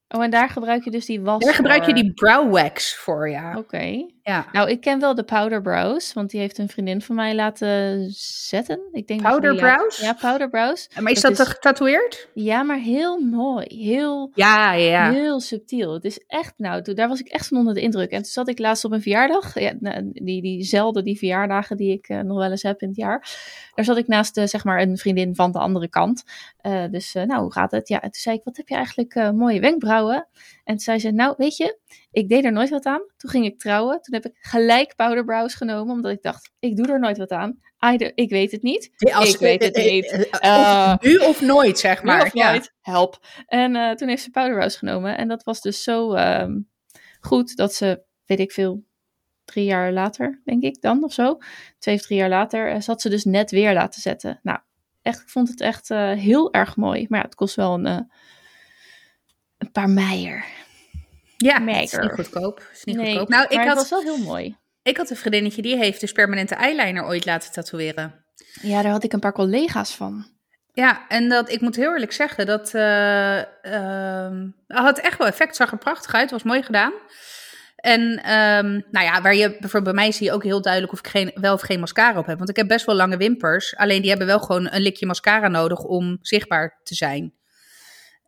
oh, en daar gebruik je dus die was Daar gebruik je die brow wax voor, ja. Oké. Okay. Ja. Nou, ik ken wel de powder brows, want die heeft een vriendin van mij laten zetten. Ik denk powder brows? Ja, powder brows. Maar is dat, dat is... getatoeëerd? Ja, maar heel mooi. Heel, ja, ja. heel subtiel. Het is echt, nou, daar was ik echt van onder de indruk. En toen zat ik laatst op een verjaardag. Ja, die, diezelfde, die verjaardagen die ik uh, nog wel eens heb in het jaar. Daar zat ik naast, uh, zeg maar, een vriendin van de andere kant. Uh, dus, nou, hoe gaat het? Ja, en toen zei ik, wat heb je eigenlijk mooie wenkbrauwen? En toen zei ze, nou, weet je, ik deed er nooit wat aan. Toen ging ik trouwen. Toen heb ik gelijk powder brows genomen, omdat ik dacht, ik doe er nooit wat aan. Either, ik weet het niet. Als, ik weet het uh, niet. Uh, of nu of nooit, zeg maar. of ja. nooit. Help. En uh, toen heeft ze powder brows genomen. En dat was dus zo um, goed dat ze, weet ik veel, drie jaar later, denk ik dan of zo. Twee of drie jaar later, zat ze dus net weer laten zetten. Nou, echt, ik vond het echt uh, heel erg mooi. Maar ja, het kost wel een, een paar meijer. Ja, het is niet goedkoop. Is niet nee, goedkoop. Nou, ik had, het was wel heel mooi. Ik had een vriendinnetje die heeft dus permanente eyeliner ooit laten tatoeëren. Ja, daar had ik een paar collega's van. Ja, en dat, ik moet heel eerlijk zeggen, dat uh, uh, had echt wel effect. Zag er prachtig uit, was mooi gedaan. En um, nou ja, waar je bijvoorbeeld bij mij zie je ook heel duidelijk of ik geen, wel of geen mascara op heb. Want ik heb best wel lange wimpers. Alleen die hebben wel gewoon een likje mascara nodig om zichtbaar te zijn.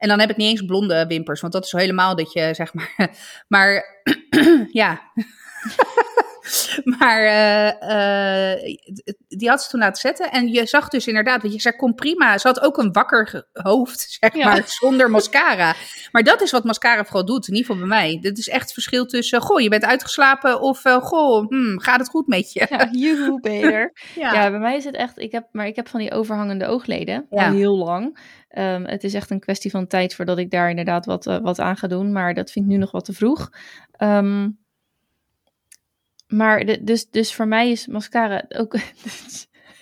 En dan heb ik niet eens blonde wimpers, want dat is helemaal dat je zeg maar. Maar ja. maar uh, die had ze toen laten zetten. En je zag dus inderdaad, want je zei, kom prima. Ze had ook een wakker hoofd, zeg maar, zonder mascara. Maar dat is wat mascara vooral doet, in ieder geval bij mij. Dit is echt het verschil tussen, goh, je bent uitgeslapen of, goh, hmm, gaat het goed met je? Ja, joehoe, beter. ja. ja, bij mij is het echt, ik heb, maar ik heb van die overhangende oogleden, al heel lang. Um, het is echt een kwestie van tijd voordat ik daar inderdaad wat, uh, wat aan ga doen. Maar dat vind ik nu nog wat te vroeg. Um, maar de, dus, dus voor mij is mascara ook.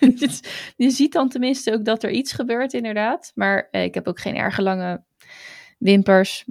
je ziet dan tenminste ook dat er iets gebeurt, inderdaad. Maar eh, ik heb ook geen erg lange wimpers.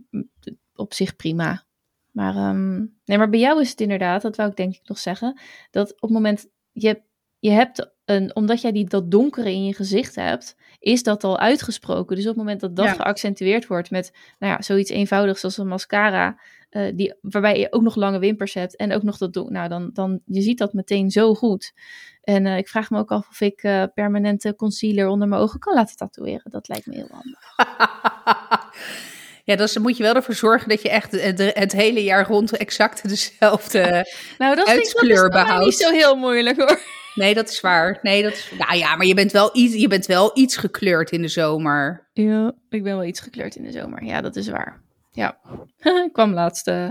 Op zich prima. Maar, um, nee, maar bij jou is het inderdaad, dat wou ik denk ik nog zeggen, dat op het moment je, je hebt een, omdat jij die, dat donkere in je gezicht hebt, is dat al uitgesproken. Dus op het moment dat dat geaccentueerd wordt met, nou ja, zoiets eenvoudigs als een mascara, uh, die, waarbij je ook nog lange wimpers hebt en ook nog dat. Nou, dan, dan je ziet dat meteen zo goed. En uh, ik vraag me ook af of ik uh, permanente concealer onder mijn ogen kan laten tatoeëren. Dat lijkt me heel handig. Ja, dus dan moet je wel ervoor zorgen dat je echt het, hele jaar rond exact dezelfde nou, dat uitskleur behoudt. niet zo heel moeilijk hoor. Nee, dat is waar. Nee, dat is, nou ja, maar je bent, wel iets, je bent wel iets gekleurd in de zomer. Ja, ik ben wel iets gekleurd in de zomer. Ja, dat is waar. Ja, ik kwam laatst. Uh,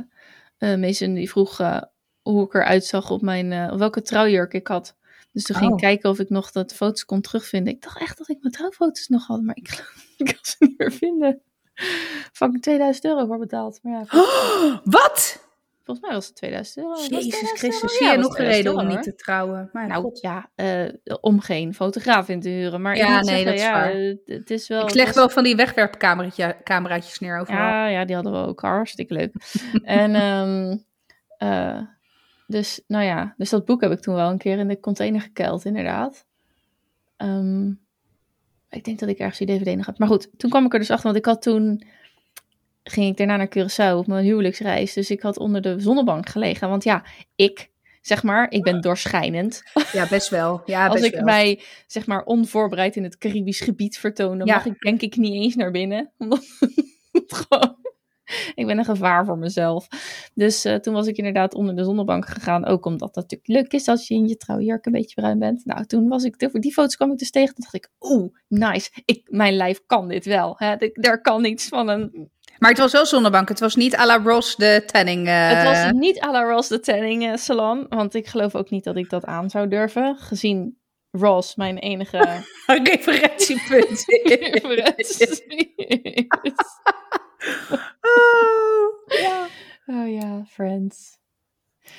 Mason die vroeg uh, hoe ik eruit zag op mijn, uh, welke trouwjurk ik had. Dus toen ging ik oh. kijken of ik nog dat foto's kon terugvinden. Ik dacht echt dat ik mijn trouwfoto's nog had, maar ik, ik kan ze niet meer vinden. Fucking 2000 euro voor betaald. Maar ja, oh, wat? Volgens mij was het 2000 euro. Jezus Christus, zie je nog een reden om niet te trouwen? Maar nou ja, uh, om geen fotograaf in te huren. Maar ja, nee, dat is ja, waar. Het is wel, ik leg wel van die wegwerpcameraatjes neer overal. Ja, ja, die hadden we ook hartstikke leuk. en um, uh, dus, nou ja, dus dat boek heb ik toen wel een keer in de container gekeld, inderdaad. Um, ik denk dat ik ergens die DVD nog had. Maar goed, toen kwam ik er dus achter, want ik had toen ging ik daarna naar Curaçao op mijn huwelijksreis. Dus ik had onder de zonnebank gelegen. Want ja, ik, zeg maar, ik ben doorschijnend. Ja, best wel. Ja, Als best ik mij, zeg maar, onvoorbereid in het Caribisch gebied vertoon, dan mag ik denk ik niet eens naar binnen. Omdat gewoon... Ik ben een gevaar voor mezelf. Dus uh, toen was ik inderdaad onder de zonnebank gegaan. Ook omdat dat natuurlijk leuk is als je in je trouwjurk een beetje bruin bent. Nou, toen was ik, die foto's kwam ik dus tegen. Toen dacht ik, oeh, nice. Ik, mijn lijf kan dit wel. Hè? Daar kan iets van een maar het was wel zonnebank. Het was niet à la Ross de tanning. Uh... Het was niet à la Ross de tanning uh, salon. Want ik geloof ook niet dat ik dat aan zou durven. Gezien Ross mijn enige... referentiepunt Referentie oh, ja. Oh ja, friends.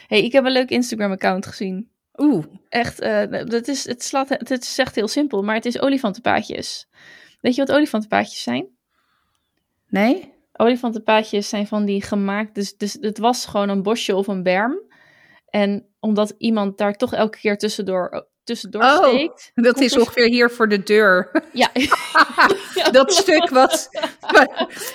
hey, ik heb een leuk Instagram-account gezien. Oeh. Echt, uh, dat is, het, slaat, het is echt heel simpel, maar het is olifantenpaadjes. Weet je wat olifantenpaadjes zijn? Nee? Olifantenpaadjes zijn van die gemaakt. Dus, dus het was gewoon een bosje of een berm. En omdat iemand daar toch elke keer tussendoor, tussendoor oh, steekt. Dat is ongeveer hier voor de deur. Ja. dat stuk wat.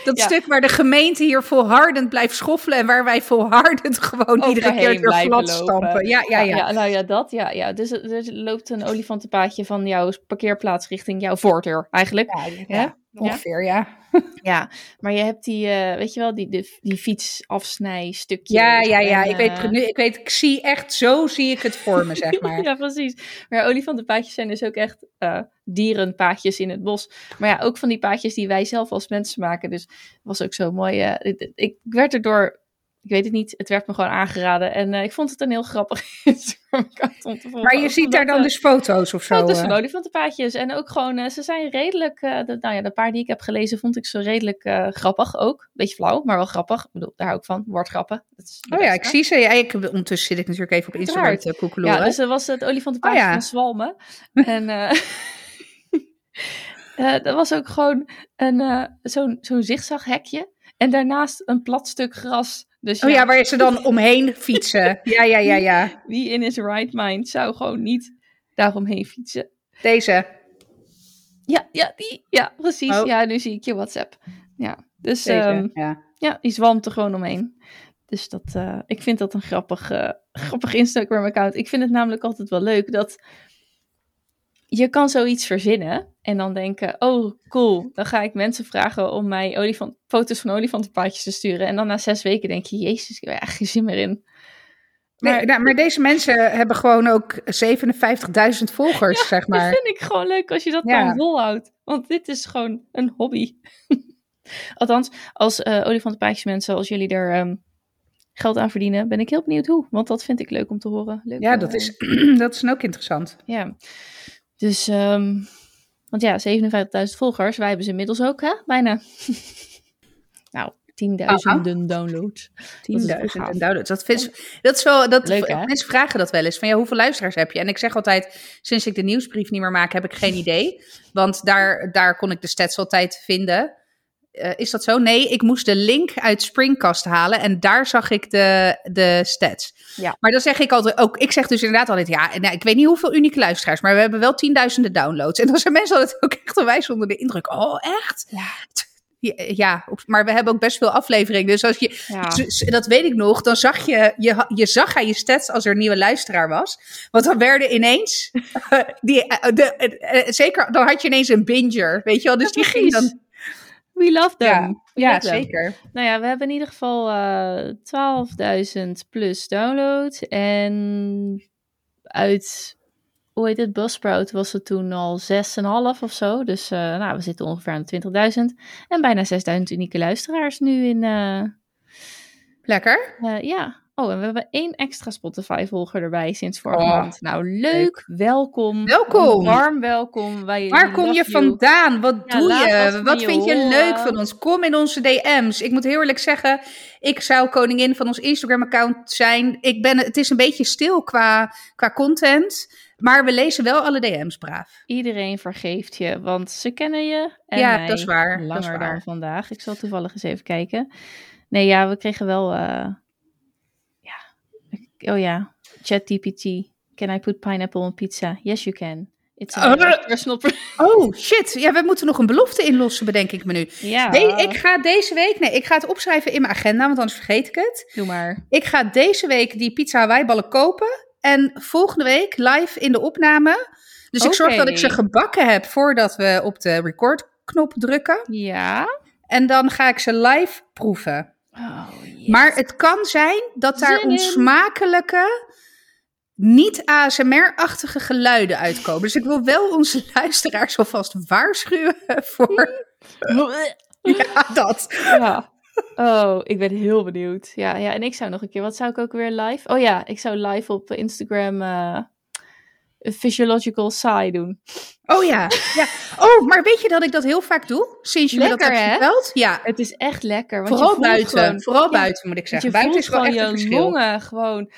Dat stuk waar de gemeente hier volhardend blijft schoffelen. En waar wij volhardend gewoon iedere keer weer plat stampen. Ja, ja, ja, ja. nou ja, dat. Ja, ja. Dus er loopt een olifantenpaadje van jouw parkeerplaats richting jouw voordeur eigenlijk. Ja, ongeveer, ja. Ja, maar je hebt die, uh, weet je wel, die, die, die fietsafsnijstukje. Ja, ja, ja. ik, weet, uh, ik weet, ik zie echt, zo zie ik het voor me, zeg maar. ja, precies. Maar olifantenpaadjes zijn dus ook echt uh, dierenpaadjes in het bos. Maar ja, ook van die paadjes die wij zelf als mensen maken. Dus was ook zo mooi. ik, ik werd erdoor ik weet het niet. Het werd me gewoon aangeraden. En uh, ik vond het een heel grappig om te Maar je ziet daar dan dus foto's of zo? Foto's van olifantenpaadjes. En ook gewoon, uh, ze zijn redelijk... Uh, de, nou ja, de paar die ik heb gelezen vond ik ze redelijk grappig ook. Beetje flauw, maar wel grappig. Ik bedoel, daar hou ik van. Woordgrappen. oh ja, ik zie ze. Ja, ik, ondertussen zit ik natuurlijk even op Instagram te koekeloeren. Ja, dus er was het olifantenpaadje oh, ja. van Zwalmen. en... dat was ook gewoon een, zo'n zo'n zigzaghekje. En daarnaast een plat stuk gras dus oh ja, waar ze dan omheen fietsen. Ja, ja, ja, ja. Wie in his right mind zou gewoon niet daaromheen fietsen? Deze. Ja, ja, die. Ja, precies. Oh. Ja, nu zie ik je WhatsApp. Ja, dus Deze, um, ja. ja, die zwamt er gewoon omheen. Dus dat, uh, ik vind dat een grappig, uh, grappig Instagram-account. Ik vind het namelijk altijd wel leuk dat je kan zoiets verzinnen en dan denken, oh cool, dan ga ik mensen vragen om mij olifant, foto's van olifantenpaadjes te sturen. En dan na zes weken denk je, jezus, ik heb er echt geen zin meer in. Maar, nee, nou, maar deze mensen hebben gewoon ook 57.000 volgers, zeg maar. Dat vind ik gewoon leuk als je dat dan volhoudt. Want dit is gewoon een hobby. Althans, als uh, olifantenpaadjes mensen, als jullie er um, geld aan verdienen, ben ik heel benieuwd hoe. Want dat vind ik leuk om te horen. Leuk, ja, dat, is, dat is ook interessant. Ja, dus, um, want ja, 57.000 volgers, wij hebben ze inmiddels ook, hè? Bijna. nou, tienduizenden downloads. Tienduizenden downloads. Dat, vind, dat is wel, dat, mensen vragen dat wel eens, van ja, hoeveel luisteraars heb je? En ik zeg altijd, sinds ik de nieuwsbrief niet meer maak, heb ik geen idee. Want daar, daar kon ik de stats altijd vinden. Uh, is dat zo? Nee, ik moest de link uit Springcast halen en daar zag ik de, de stats. Ja. Maar dan zeg ik altijd ook, ik zeg dus inderdaad altijd, ja, nou, ik weet niet hoeveel unieke luisteraars, maar we hebben wel tienduizenden downloads. En dan zijn mensen altijd ook echt wijs onder de indruk. Oh, echt? Ja. Ja, maar we hebben ook best veel afleveringen. Dus als je, dat weet ik nog, dan zag je, je, je zag aan je stats als er een nieuwe luisteraar was. Want dan werden ineens, die, eh, de, eh, zeker, dan had je ineens een binger, weet je wel. Dus die ging dan We love them. Ja, ja zeker. Nou ja, we hebben in ieder geval uh, eh, 12.000 plus downloads. En uit, hoe heet het, Buzzsprout was het toen al 6,5 of zo. Dus uh, nou, we zitten ongeveer aan 20.000. En bijna 6.000 unieke luisteraars nu in... Uh, Lekker. ja, Oh, en we hebben één extra Spotify-volger erbij sinds vorige oh, maand. Nou, leuk. Welkom. Welkom. Warm welkom. Waar kom je vandaan? Wat doe je? Wat vind je leuk van ons? Kom in onze DM's. Ik moet heel eerlijk zeggen, ik zou koningin van ons Instagram-account zijn. Ik ben, het is een beetje stil qua, qua content. Maar we lezen wel alle DM's braaf. Iedereen vergeeft je, want ze kennen je. En ja, dat is waar. Langer dat is waar. dan vandaag. Ik zal toevallig eens even kijken. Nee, ja, we kregen wel... Uh, oh ja, ChatGPT. Can I put pineapple on pizza? Yes, you can. It's a oh, personal... oh, shit. Ja, we moeten nog een belofte inlossen, bedenk ik me nu. Ja. ik ga deze week... Nee, ik ga het opschrijven in mijn agenda, want anders vergeet ik het. Doe maar. Ik ga deze week die pizza Hawaii-ballen kopen. En volgende week live in de opname. Dus ik zorg dat ik ze gebakken heb voordat we op de record-knop drukken. Ja. En dan ga ik ze live proeven. Oh, Maar het kan zijn dat daar onsmakelijke, niet ASMR-achtige geluiden uitkomen. Dus ik wil wel onze luisteraars alvast waarschuwen voor. ja, dat. Ja. Oh, ik ben heel benieuwd. Ja, ja, en ik zou nog een keer, wat zou ik ook weer live? Oh ja, ik zou live op Instagram uh, Physiological Sigh doen. Oh ja, ja. Oh, maar weet je dat ik dat heel vaak doe? Sinds je lekker, me dat hebt verteld? Ja. Het is echt lekker. Want vooral buiten. vooral buiten moet ik zeggen. Buiten is wel echt een verschil. longen gewoon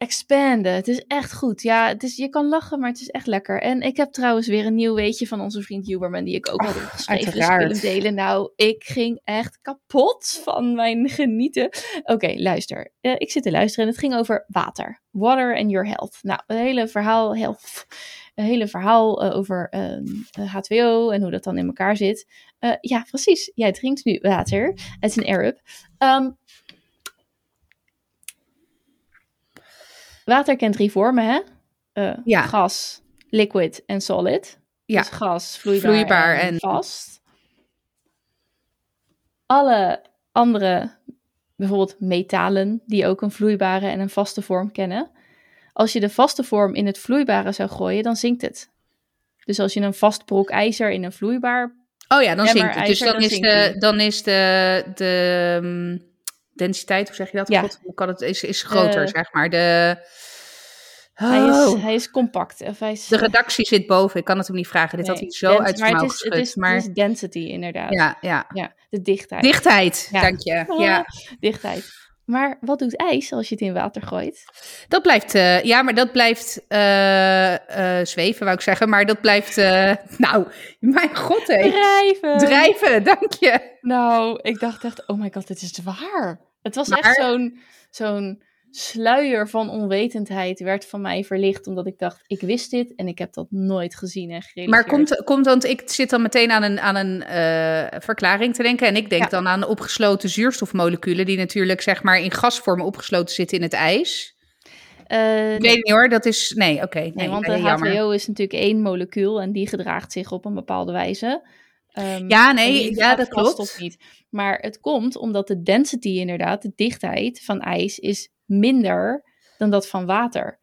expanden. Het is echt goed. Ja, het is, je kan lachen, maar het is echt lekker. En ik heb trouwens weer een nieuw weetje van onze vriend Huberman, die ik ook had opgeschreven. Dus willen delen. Nou, ik ging echt kapot van mijn genieten. Oké, luister. Uh, ik zit te luisteren en het ging over water. Water and your health. Nou, het hele verhaal, health, een hele verhaal uh, over H2O ehm, en hoe dat dan in elkaar zit. Uh, ja, precies. Jij drinkt nu water. Het is een Arab. Um, Water kent drie vormen, hè? Uh, ja. Gas, liquid en solid. Ja. Dus gas, vloeibaar, vloeibaar en, en vast. Alle andere, bijvoorbeeld metalen, die ook een vloeibare en een vaste vorm kennen. Als je de vaste vorm in het vloeibare zou gooien, dan zinkt het. Dus als je een vast brok ijzer in een vloeibaar. Oh ja, dan zinkt het. Dus dan, dan, is de, dan is de, de, um, densiteit, hoe zeg je dat? Ja. God, hoe kan het, is, is groter, zeg maar. De, hij, is, oh. hij is compact. Of hij is, de redactie zit boven. Ik kan het hem niet vragen. Dit had hij zo uit zijn mouw geschud. Het is, maar... het is density, inderdaad. Ja, ja. ja de dichtheid. Dichtheid, dank je. Ja. Dichtheid. Maar wat doet ijs als je het in water gooit? Dat blijft, uh, ja, maar dat blijft uh, uh, zweven, wou ik zeggen. Maar dat blijft, nou, mijn god hé. Drijven. Drijven, dank je. Nou, ik dacht echt, oh my god, dit is waar. Het was echt zo'n, zo'n sluier van onwetendheid werd van mij verlicht. Omdat ik dacht, ik wist dit en ik heb dat nooit gezien en gerealiseerd. Maar komt, komt want ik zit dan meteen aan een, aan een uh, verklaring te denken. En ik denk dan aan opgesloten zuurstofmoleculen. Die natuurlijk zeg maar in gasvorm opgesloten zitten in het ijs. Uh, ik weet niet hoor, dat is... Nee, oké. Okay, nee, nee, want de H2O is natuurlijk één molecuul en die gedraagt zich op een bepaalde wijze. Um, ja, nee, ja, dat klopt. Niet. Maar het komt omdat de density inderdaad, de dichtheid van ijs, is minder dan dat van water.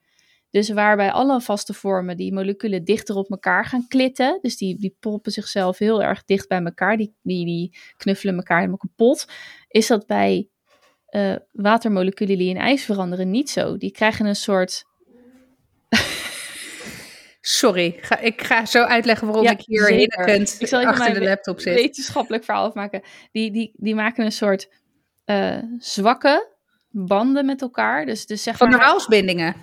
Dus waarbij alle vaste vormen die moleculen dichter op elkaar gaan klitten. Dus die, die proppen zichzelf heel erg dicht bij elkaar. Die, die, die knuffelen elkaar helemaal kapot. Is dat bij uh, watermoleculen die in ijs veranderen niet zo. Die krijgen een soort. Sorry, ga, ik ga zo uitleggen waarom ik hier hinkend ik zal achter de laptop zit. wetenschappelijk verhaal afmaken. Die, die, die maken een soort uh, zwakke banden met elkaar. Dus, dus zeg Van maar, de Waalsbindingen.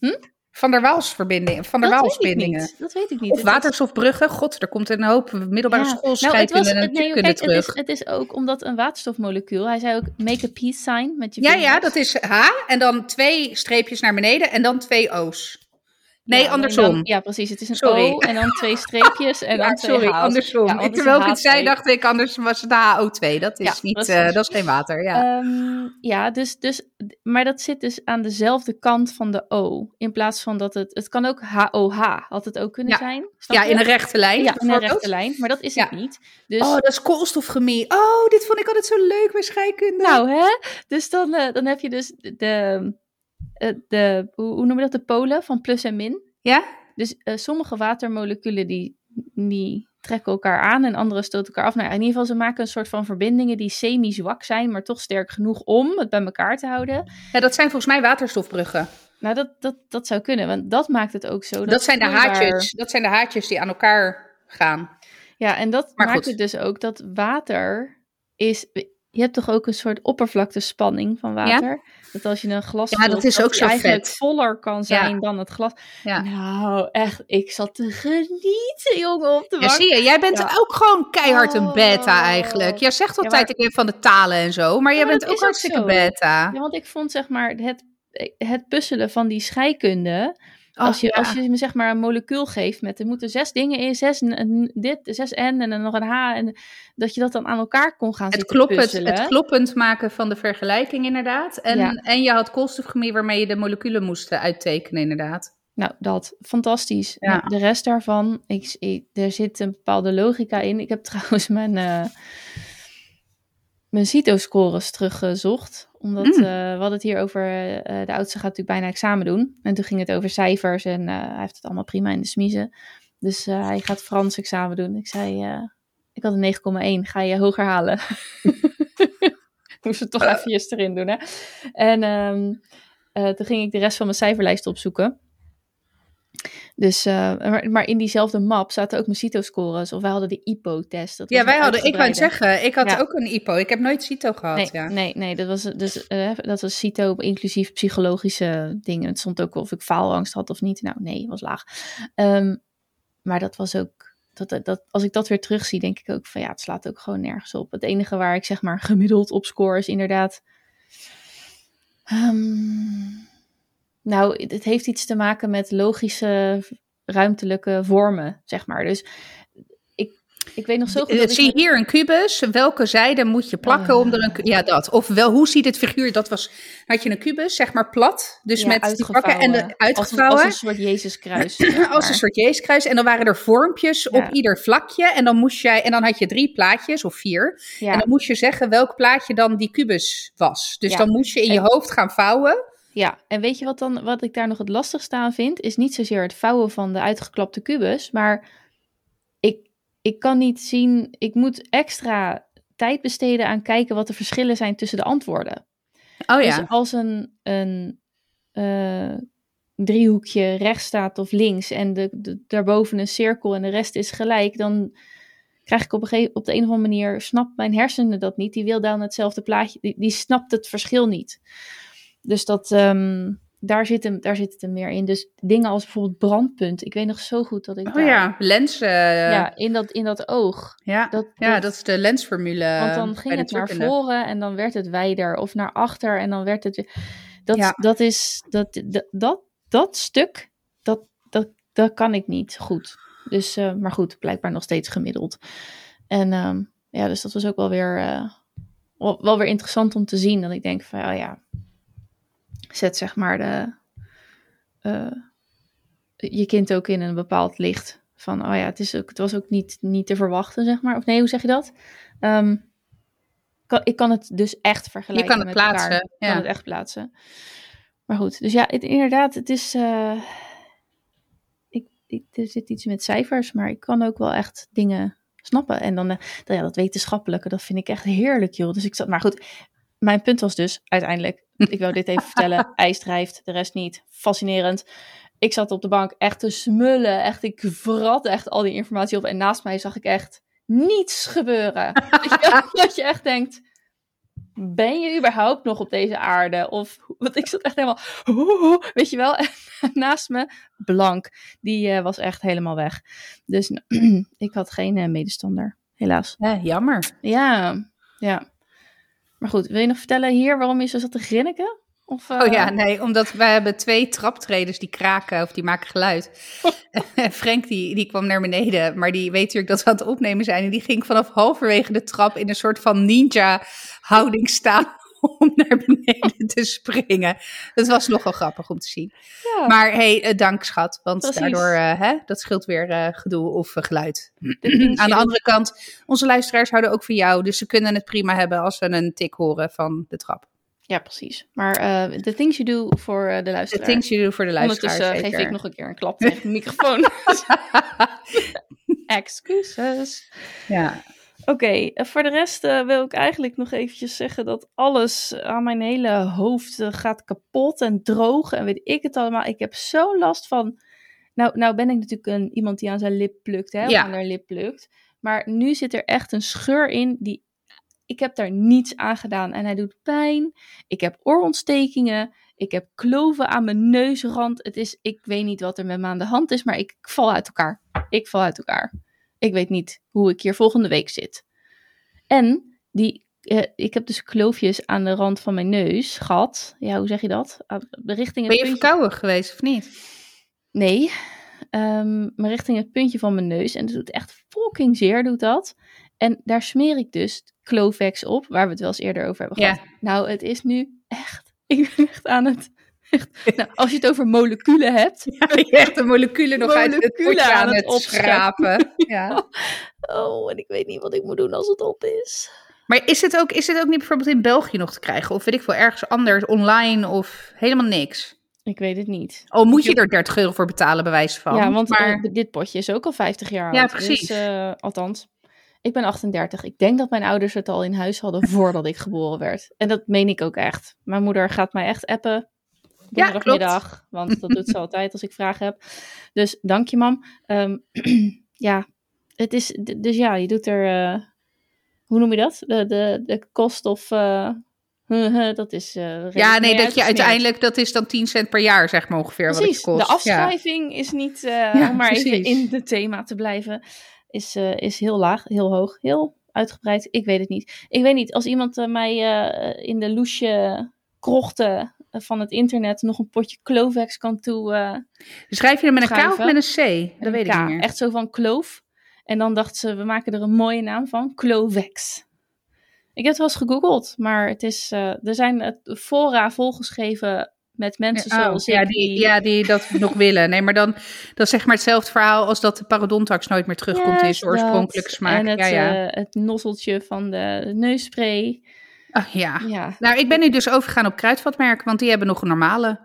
Hm? Van der Waalsverbindingen. Van der Waalsbindingen. Dat weet ik niet. Of waterstofbruggen. God, er komt een hoop middelbare ja. schoolscheikunde nou, en nee, kijk, terug. Het is, het is ook omdat een waterstofmolecuul, hij zei ook make a peace sign met je Ja, ja, dat is H en dan twee streepjes naar beneden en dan twee O's. Nee, ja, andersom. ja, precies. Het is een sorry. O en dan twee streepjes en dan twee sorry, andersom. Ja, ik, terwijl ik het zei, dacht ik, anders was het HO2. Dat is, niet, uh, dat is geen water, ja. Um, ja, dus, dus, maar dat zit dus aan dezelfde kant van de O. In plaats van dat het, het kan ook HOH, had het ook kunnen zijn. Ja, in een rechte lijn. Ja, in een rechte lijn, maar dat is het niet. Dus, oh, dat is koolstofchemie. Oh, dit vond ik altijd zo leuk bij scheikunde. Nou, hè? Dus dan, uh, dan heb je dus de de, hoe, noem je dat, de polen van plus en min. Ja? Dus uh, sommige watermoleculen die, die trekken elkaar aan en andere stoten elkaar af. Nou, in ieder geval, ze maken een soort van verbindingen die semi-zwak zijn, maar toch sterk genoeg om het bij elkaar te houden. Ja, dat zijn volgens mij waterstofbruggen. Nou, dat, dat, dat zou kunnen, want dat maakt het ook zo. Dat, dat zijn, de haartjes, dat zijn de haartjes die aan elkaar gaan. Ja, en dat maakt het dus ook dat water is je hebt toch ook een soort oppervlaktespanning van water? Dat als je een glas ja, dat is ook zo eigenlijk voller kan zijn dan het glas. Ja. Nou, echt, ik zat te genieten, jongen, op de Ja, zie je, jij bent ook gewoon keihard een beta oh. eigenlijk. Jij zegt altijd, ik ben van de talen en zo, maar jij bent ook hartstikke beta. Ja, want ik vond zeg maar het, het puzzelen van die scheikunde als, je, als je me zeg maar een molecuul geeft met er moeten zes dingen in, zes dit, zes N en dan nog een H. En dat je dat dan aan elkaar kon gaan het kloppend, Het kloppend maken van de vergelijking inderdaad. En, en je had koolstofchemie waarmee je de moleculen moest uittekenen inderdaad. Nou, dat, fantastisch. Ja. Nou, de rest daarvan, ik, ik, er zit een bepaalde logica in. Ik heb trouwens mijn, uh, mijn CITO-scores teruggezocht omdat mm. uh, we hadden het hier over, uh, de oudste gaat natuurlijk bijna examen doen. En toen ging het over cijfers en uh, hij heeft het allemaal prima in de smiezen. Dus hij gaat Frans examen doen. Ik zei, ik had een 9,1, ga je hoger halen? Moest het toch even erin doen, hè? En um, toen ging ik de rest van mijn cijferlijst opzoeken. Dus, uh, maar, maar, in diezelfde map zaten ook mijn CITO-scores. Of wij hadden de IPO-test. Ja, wij hadden, ik wou het zeggen, ik had ook een IPO. Ik heb nooit CITO gehad. Nee, ja. nee, nee dat, was, dus, uh, dat was CITO inclusief psychologische dingen. Het stond ook of ik faalangst had of niet. Nou, nee, was laag. Um, maar dat was ook, dat, dat, als ik dat weer terugzie, denk ik ook van ja, het slaat ook gewoon nergens op. Het enige waar ik zeg maar gemiddeld op score is inderdaad. Um, nou, het heeft iets te maken met logische ruimtelijke vormen, zeg maar. Dus ik, ik weet nog zo goed. Dat Zie ik... hier een kubus. Welke zijde moet je plakken oh, om er een. Ja, dat. Of wel, hoe ziet het figuur? Dat was. Had je een kubus, zeg maar plat. Dus met die pakken en de uitgevouwen. Als, als een soort Jezuskruis. als een soort Jezuskruis. En dan waren er vormpjes op ieder vlakje. En dan moest jij. En dan had je drie plaatjes of vier. En dan moest je zeggen welk plaatje dan die kubus was. Dus dan moest je in je hoofd gaan vouwen. Ja, en weet je wat, dan, wat ik daar nog het lastigste aan vind? Is niet zozeer het vouwen van de uitgeklapte kubus, maar ik, ik kan niet zien, ik moet extra tijd besteden aan kijken wat de verschillen zijn tussen de antwoorden. Oh ja. Dus als een, een uh, driehoekje rechts staat of links en de, de, daarboven een cirkel en de rest is gelijk, dan krijg ik op, een gegeven, op de een of andere manier, snapt mijn hersenen dat niet. Die wil dan hetzelfde plaatje, die, die snapt het verschil niet. Dus dat, um, daar, zit hem, daar zit het hem meer in. Dus dingen als bijvoorbeeld brandpunt. Ik weet nog zo goed dat ik. Oh ja, lens. Uh... Ja, in dat, in dat oog. Ja, dat, ja, dat, is de lensformule. Want dan ging het naar voren en dan werd het wijder. Of naar achter en dan werd het. Dat, ja. dat is. Dat, dat, dat, dat stuk. Dat, dat, dat kan ik niet goed. Dus, uh, maar goed, blijkbaar nog steeds gemiddeld. En um, ja, dus dat was ook wel weer. Uh, wel, wel weer interessant om te zien. Dat ik denk van oh ja, zet zeg maar de, uh, je kind ook in een bepaald licht. Van, oh ja, het, is ook, het was ook niet, niet te verwachten, zeg maar. Of nee, hoe zeg je dat? Um, kan, ik kan het dus echt vergelijken je kan het met plaatsen, elkaar. Ik kan het echt plaatsen. Maar goed, dus ja, het, inderdaad, het is. Uh, ik, ik, er zit iets met cijfers, maar ik kan ook wel echt dingen snappen. En dan, uh, ja, dat wetenschappelijke, dat vind ik echt heerlijk, joh. Dus ik zat, maar goed, mijn punt was dus uiteindelijk, ik wil dit even vertellen, ijs drijft, de rest niet. Fascinerend. Ik zat op de bank echt te smullen, echt, ik vrat echt al die informatie op. En naast mij zag ik echt niets gebeuren. dat je echt denkt, ben je überhaupt nog op deze aarde? Of, want ik zat echt helemaal, weet je wel, naast me, blank. Die uh, was echt helemaal weg. Dus ik had geen uh, medestander, helaas. Ja, jammer. Ja, ja. Maar goed, wil je nog vertellen hier waarom je zo zat te grinniken? Of, uh... Oh ja, nee, omdat wij hebben twee traptreders die kraken of die maken geluid. en Frank die, die kwam naar beneden, maar die weet natuurlijk dat we aan het opnemen zijn. En die ging vanaf halverwege de trap in een soort van ninja houding staan om naar beneden te springen. Dat was nogal grappig om te zien. Ja. Maar hey, uh, dank schat, want Precies. daardoor, uh, hè, dat scheelt weer uh, gedoe of geluid. Aan de andere kant, onze luisteraars houden ook van jou, dus ze kunnen het prima hebben als ze een tik horen van de trap. Ja, precies. Maar uh, the things you do voor de luisteraar. The things you do voor de luisteraar. Ondertussen geef ik nog een keer een klap tegen de microfoon. Excuses. Ja. Oké, okay, voor de rest uh, wil ik eigenlijk nog eventjes zeggen dat alles aan mijn hele hoofd gaat kapot en drogen en weet ik het allemaal. Ik heb zo last van. Nou, nou ben ik natuurlijk een, iemand die aan zijn lip plukt, hè, ja. aan haar lip plukt. Maar nu zit er echt een scheur in die ik heb daar niets aan gedaan en hij doet pijn. Ik heb oorontstekingen. Ik heb kloven aan mijn neusrand. Het is, ik weet niet wat er met me aan de hand is, maar ik val uit elkaar. Ik val uit elkaar. Ik weet niet hoe ik hier volgende week zit. En die, eh, ik heb dus kloofjes aan de rand van mijn neus gehad. Ja, hoe zeg je dat? Richting het ben je puntje... verkouden geweest of niet? Nee, um, maar richting het puntje van mijn neus. En het doet echt fucking zeer, doet dat. En daar smeer ik dus Clovex op, waar we het wel eens eerder over hebben gehad. Nou, het is nu echt, ik ben echt aan het Echt, nou, als je het over moleculen hebt. Ja, je de moleculen nog uit het potje aan, het, opschrapen. Ja. Oh, en ik weet niet wat ik moet doen als het op is. Maar is het, ook, is het ook niet bijvoorbeeld in België nog te krijgen? Of weet ik veel, ergens anders, online of helemaal niks? Ik weet het niet. Oh, moet je er 30 euro voor betalen, bewijs van? Ja, want maar... Uh, dit potje is ook al 50 jaar oud. Ja, precies. Dus, uh, althans. Ik ben 38. Ik denk dat mijn ouders het al in huis hadden voordat ik geboren werd. En dat meen ik ook echt. Mijn moeder gaat mij echt appen. Donderdagmiddag. Ja, want dat doet ze altijd als ik vragen heb. Dus dank je, mam. Um, ja, het is. Dus ja, je doet er. Uh, hoe noem je dat? De, de, de kost of. Uh, dat is. Uh, ja, nee, dat je uiteindelijk. Dat is dan 10 cent per jaar, zeg maar ongeveer. Precies, wat het kost. De afschrijving is niet. Ja, om maar precies. even in het thema te blijven is, is heel laag, heel hoog, heel uitgebreid. Ik weet het niet. Ik weet niet, als iemand mij in de loesje krochten van het internet nog een potje Clovex kan toe. Schrijf je er met een K of met een C? Dat weet ik niet meer. Echt zo van kloof. En dan dacht ze, we maken er een mooie naam van, Clovex. Ik heb het wel eens gegoogeld, maar het is, er zijn fora volgeschreven met mensen oh, zoals ja, die, Ja, die dat nog willen. Nee, maar dan dat is zeg maar hetzelfde verhaal als dat de parodontax nooit meer terugkomt in zijn oorspronkelijke smaak. En het, ja, ja. Uh, het nozzeltje van de neusspray. Ja. ja. Nou, ik ben nu dus overgegaan op kruidvatmerken, want die hebben nog een normale.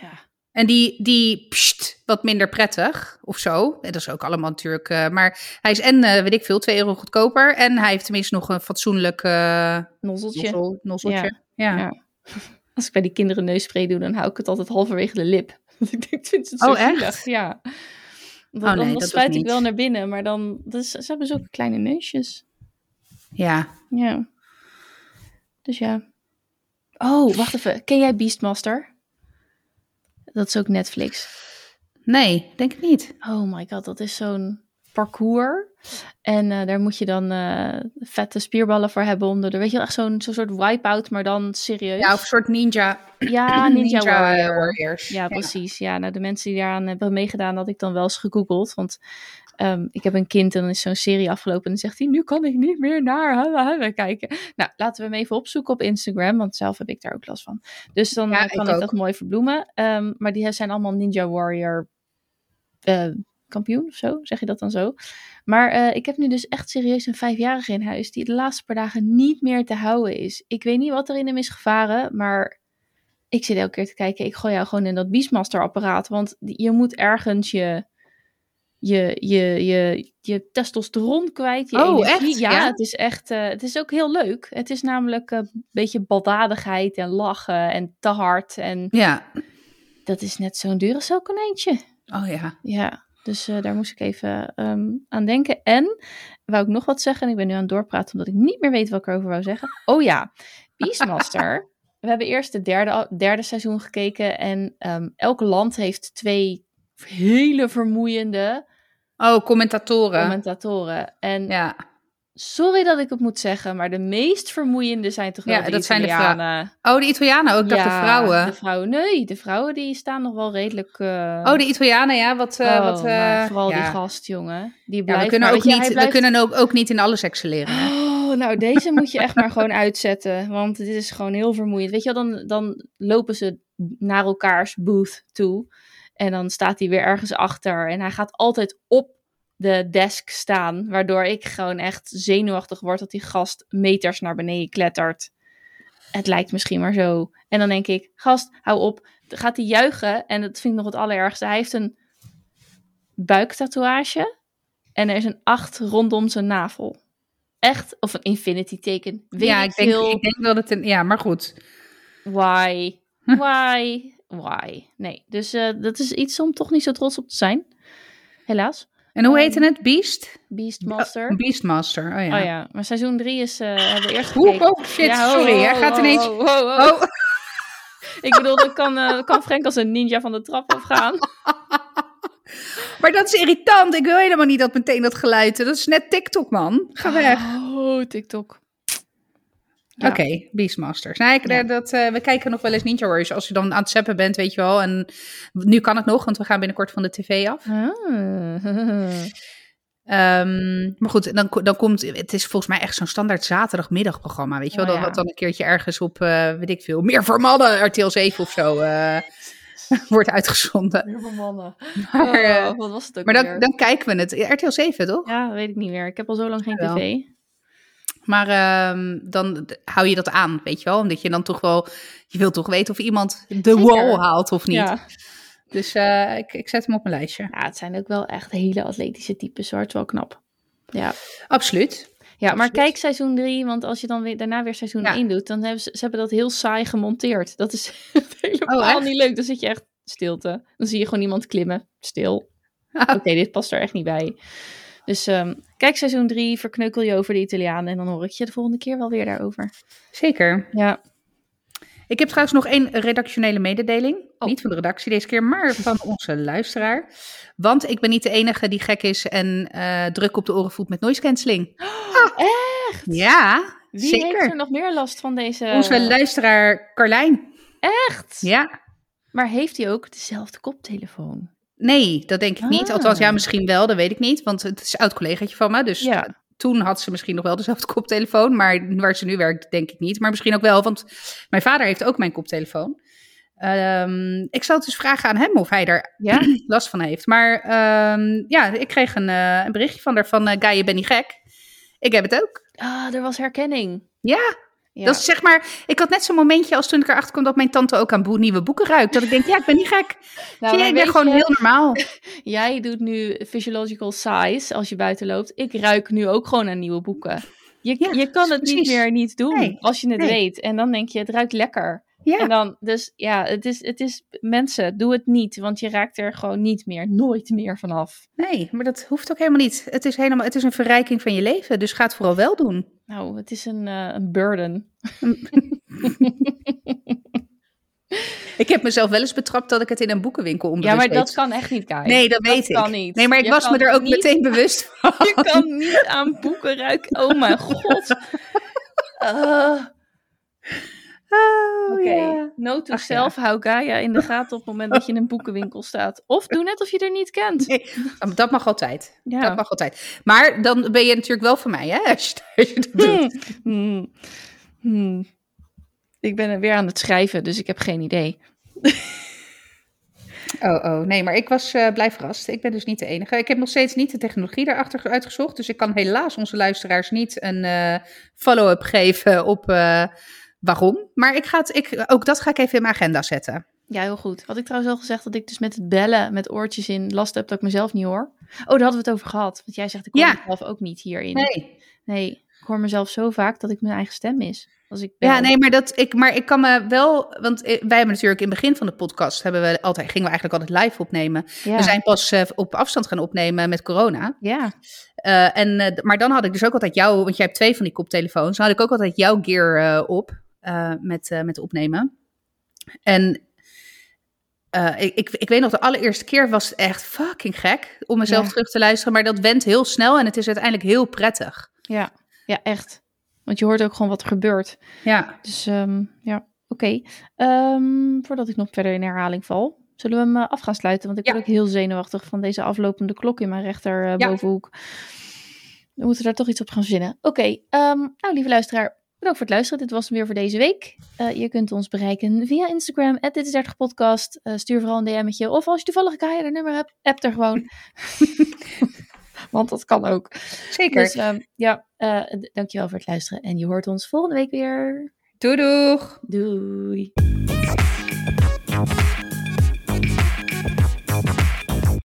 Ja. En die, die pst, wat minder prettig of zo. En dat is ook allemaal natuurlijk. Uh, maar hij is en, uh, weet ik veel, 2 euro goedkoper. En hij heeft tenminste nog een fatsoenlijk nozzeltje. Nozzel, nozzeltje. ja. ja. Als ik bij die kinderen neusspray doe, dan hou ik het altijd halverwege de lip. Want ik denk, vind het zo oh, zielig. Ja. Dan, oh, nee, dan spuit ik wel naar binnen, maar dan... Dus, ze hebben zulke kleine neusjes. Ja. Ja. Dus ja. Oh, wacht even. Ken jij Beastmaster? Dat is ook Netflix. Nee, denk ik niet. Oh my god, dat is zo'n parcours. En uh, daar moet je dan uh, vette spierballen voor hebben onder de, weet je echt zo'n zo'n soort wipeout, maar dan serieus. Ja, of een soort ninja. Ja, Ninja, ninja Warriors. Ja, precies. Ja. nou de mensen die daaraan hebben meegedaan, had ik dan wel eens gegoogeld. Want um, ik heb een kind en dan is zo'n serie afgelopen en dan zegt hij, nu kan ik niet meer naar kijken. Nou, laten we hem even opzoeken op Instagram, want zelf heb ik daar ook last van. Dus dan ja, kan ik, ik dat mooi verbloemen. Um, maar die zijn allemaal Ninja Warrior uh, kampioen of zo, zeg je dat dan zo. Maar uh, ik heb nu dus echt serieus een vijfjarige in huis die de laatste paar dagen niet meer te houden is. Ik weet niet wat er in hem is gevaren, maar Ik zit elke keer te kijken, ik gooi jou gewoon in dat Beastmaster-apparaat. Want je moet ergens je, je, je, je, je testosteron kwijt. Je Oh, energie. echt? Ja, Ja? het is echt, eh, het is ook heel leuk. Het is namelijk eh, een beetje baldadigheid en lachen en te hard. En Ja. dat is net zo'n Duracell konijntje. Oh ja. Ja, dus eh, daar moest ik even ehm, aan denken. En, wou ik nog wat zeggen? En ik ben nu aan het doorpraten omdat ik niet meer weet wat ik erover wou zeggen. Oh ja, Beastmaster. We hebben eerst de derde, derde seizoen gekeken. En ehm, elk land heeft twee hele vermoeiende Oh, commentatoren. commentatoren. En ja. Sorry dat ik het moet zeggen, maar de meest vermoeiende zijn toch wel Ja, de dat zijn de vrou- Italianen. Oh, de Italianen ook. De Ja, vrouwen. De vrouwen, nee, de vrouwen die staan nog wel redelijk... eh, Oh, de Italianen, ja. Wat, eh, oh, wat, eh, vooral ja. die gast, jongen. Die blijft we kunnen, maar, ook niet, blijft- we kunnen ook, ook niet in alles excelleren. Hè? Oh, nou, deze moet je echt maar gewoon uitzetten. Want dit is gewoon heel vermoeiend. Weet je wel, dan, dan lopen ze naar elkaars booth toe. En dan staat hij weer ergens achter. En hij gaat altijd op de desk staan. Waardoor ik gewoon echt zenuwachtig word dat die gast meters naar beneden klettert. Het lijkt misschien maar zo. En dan denk ik, gast, hou op. Dan gaat hij juichen. En dat vind ik nog het allerergste. Hij heeft een buiktatoeage. En er is een acht rondom zijn navel. Echt, of een infinity teken. Weet ja, ik denk, ik denk dat het een... Ja, maar goed. Why? Why? Why? Nee, dus eh, dat is iets om toch niet zo trots op te zijn. Helaas. En hoe Ehm, heette het? Beast? Beastmaster. Oh, Beastmaster, oh ja. Oh ja, maar seizoen 3 is, eh hebben we eerst Oeh, gekeken. oh shit, Ja, sorry. Hij gaat ineens... Oh, Ik bedoel, dan kan, eh, kan Frank als een ninja van de trap afgaan. maar dat is irritant. Ik wil helemaal niet dat meteen dat geluid... Dat is net TikTok, man. Ga weg. Oh, TikTok. Ja. Oké, Beastmasters. Ik, Ja. dat, eh, we kijken nog wel eens Ninja Warriors. Als je dan aan het zappen bent, weet je wel. En nu kan het nog, want we gaan binnenkort van de tv af. Ah. Ehm, maar goed, dan, dan komt... Het is volgens mij echt zo'n standaard zaterdagmiddagprogramma, weet je wel. Oh, dat ja. wat dan een keertje ergens op, eh, weet ik veel... Meer voor mannen, RTL 7 of zo, eh, wordt uitgezonden. Heel veel mannen. Maar, Oh, wat was het ook maar dan, weer? dan kijken we het. RTL 7, toch? Ja, weet ik niet meer. Ik heb al zo lang geen Jawel. tv. Maar ehm, dan hou je dat aan, weet je wel. Omdat je dan toch wel... Je wilt toch weten of iemand de Zeker. wall haalt of niet. Ja. Dus eh, ik, ik zet hem op mijn lijstje. ja, het zijn ook wel echt hele atletische types. hoor. Het is wel knap. Ja. Absoluut. Ja, maar Absoluut. kijk seizoen 3, want als je dan weer, daarna weer seizoen Ja. 1 doet, dan hebben ze, ze hebben dat heel saai gemonteerd. Dat is helemaal Oh, niet leuk. Dan zit je echt stilte. Dan zie je gewoon iemand klimmen. Stil. Oké, dit past er echt niet bij. Dus ehm, kijk seizoen 3, verkneukel je over de Italianen en dan hoor ik je de volgende keer wel weer daarover. Zeker. Ja. Ik heb trouwens nog één redactionele mededeling. Oh. Niet van de redactie deze keer, maar van onze luisteraar. Want ik ben niet de enige die gek is en eh, druk op de oren voelt met noise cancelling. Echt? Ja, Wie heeft zeker. er nog meer last van deze... Onze luisteraar Carlijn. Echt? Ja. Maar heeft hij ook dezelfde koptelefoon? Nee, dat denk ik niet. Ah. Althans, ja, misschien wel, dat weet ik niet. Want het is een oud collegaatje van me. Dus Ja. toen had ze misschien nog wel dezelfde koptelefoon. Maar waar ze nu werkt, denk ik niet. Maar misschien ook wel, want mijn vader heeft ook mijn koptelefoon. Ehm, ik zal het dus vragen aan hem of hij er Ja? last van heeft. Maar ehm, ja, ik kreeg een, eh, een berichtje van haar van... eh Guy, je bent niet gek. Ik heb het ook. Ah, er was herkenning. Ja, Ja. dat is zeg maar... Ik had net zo'n momentje als toen ik erachter kwam... dat mijn tante ook aan nieuwe boeken ruikt. Dat ik denk, ja, ik ben niet gek. Nou, ik ben gewoon je, heel normaal. Jij doet nu physiological size als je buiten loopt. Ik ruik nu ook gewoon aan nieuwe boeken. Je, Ja, je kan het niet meer niet doen Nee, als je het nee. weet. En dan denk je, het ruikt lekker. Ja. En dan, dus ja, het is, het is, mensen, doe het niet. Want je raakt er gewoon niet meer, nooit meer vanaf. Nee, maar dat hoeft ook helemaal niet. Het is, helemaal, het is een verrijking van je leven, dus ga het vooral wel doen. Nou, het is een, eh, een burden. Ik heb mezelf wel eens betrapt dat ik het in een boekenwinkel Ja, onbewust maar dat kan echt niet, Kai. Nee, dat weet dat ik. kan niet. Nee, maar ik Je was me er ook niet- meteen bewust van. Je kan niet aan boeken ruiken. Oh mijn god. Ah. Oh, Oké, ja. no to Ach, ja. hou Gaia in de gaten op het moment dat je in een boekenwinkel staat. Of doe net of je er niet kent. Nee, dat mag altijd. Ja. Dat mag altijd. Maar dan ben je natuurlijk wel voor mij, hè? Als je, als je dat doet. Hmm. Hmm. Ik ben weer aan het schrijven, dus ik heb geen idee. Oh, oh, nee, maar ik was eh, blij verrast. Ik ben dus niet de enige. Ik heb nog steeds niet de technologie daarachter uitgezocht. Dus ik kan helaas onze luisteraars niet een eh, follow-up geven op, eh, waarom. Maar ik ga het, ik, ook dat ga ik even in mijn agenda zetten. Ja, heel goed. Had ik trouwens al gezegd dat ik dus met het bellen met oortjes in last heb dat ik mezelf niet hoor? Oh, daar hadden we het over gehad. Want jij zegt, ik hoor Ja. mezelf ook niet hierin. Nee. Nee, ik hoor mezelf zo vaak dat ik mijn eigen stem mis. Als ik Ja, nee, maar, dat, ik, maar ik kan me wel, want eh, wij hebben natuurlijk in het begin van de podcast, hebben we altijd, gingen we eigenlijk altijd live opnemen. Ja. We zijn pas eh, op afstand gaan opnemen met corona. Ja, Eh, en, maar dan had ik dus ook altijd jou, want jij hebt twee van die koptelefoons, dan had ik ook altijd jouw gear op met, eh, met opnemen. En eh, ik, ik, ik weet nog, de allereerste keer was het echt fucking gek om mezelf Ja. terug te luisteren, maar dat went heel snel en het is uiteindelijk heel prettig. ja, ja, echt. Want je hoort ook gewoon wat er gebeurt. Ja, Dus ehm, ja, oké. Ehm, voordat ik nog verder in herhaling val, zullen we hem eh, af gaan sluiten? Want ik Ja. word ook heel zenuwachtig van deze aflopende klok in mijn rechter eh, Ja. bovenhoek. We moeten daar toch iets op gaan verzinnen. Oké, ehm, nou lieve luisteraar, bedankt voor het luisteren. Dit was hem weer voor deze week. Eh, je kunt ons bereiken via Instagram, dit is 30 podcast. Eh, stuur vooral een DM'tje. Of als je toevallig een KR nummer hebt, app er gewoon. Want dat kan ook. zeker. Dus ehm, ja, d- dankjewel voor het luisteren. En je hoort ons volgende week weer. Doei doeg! Doei.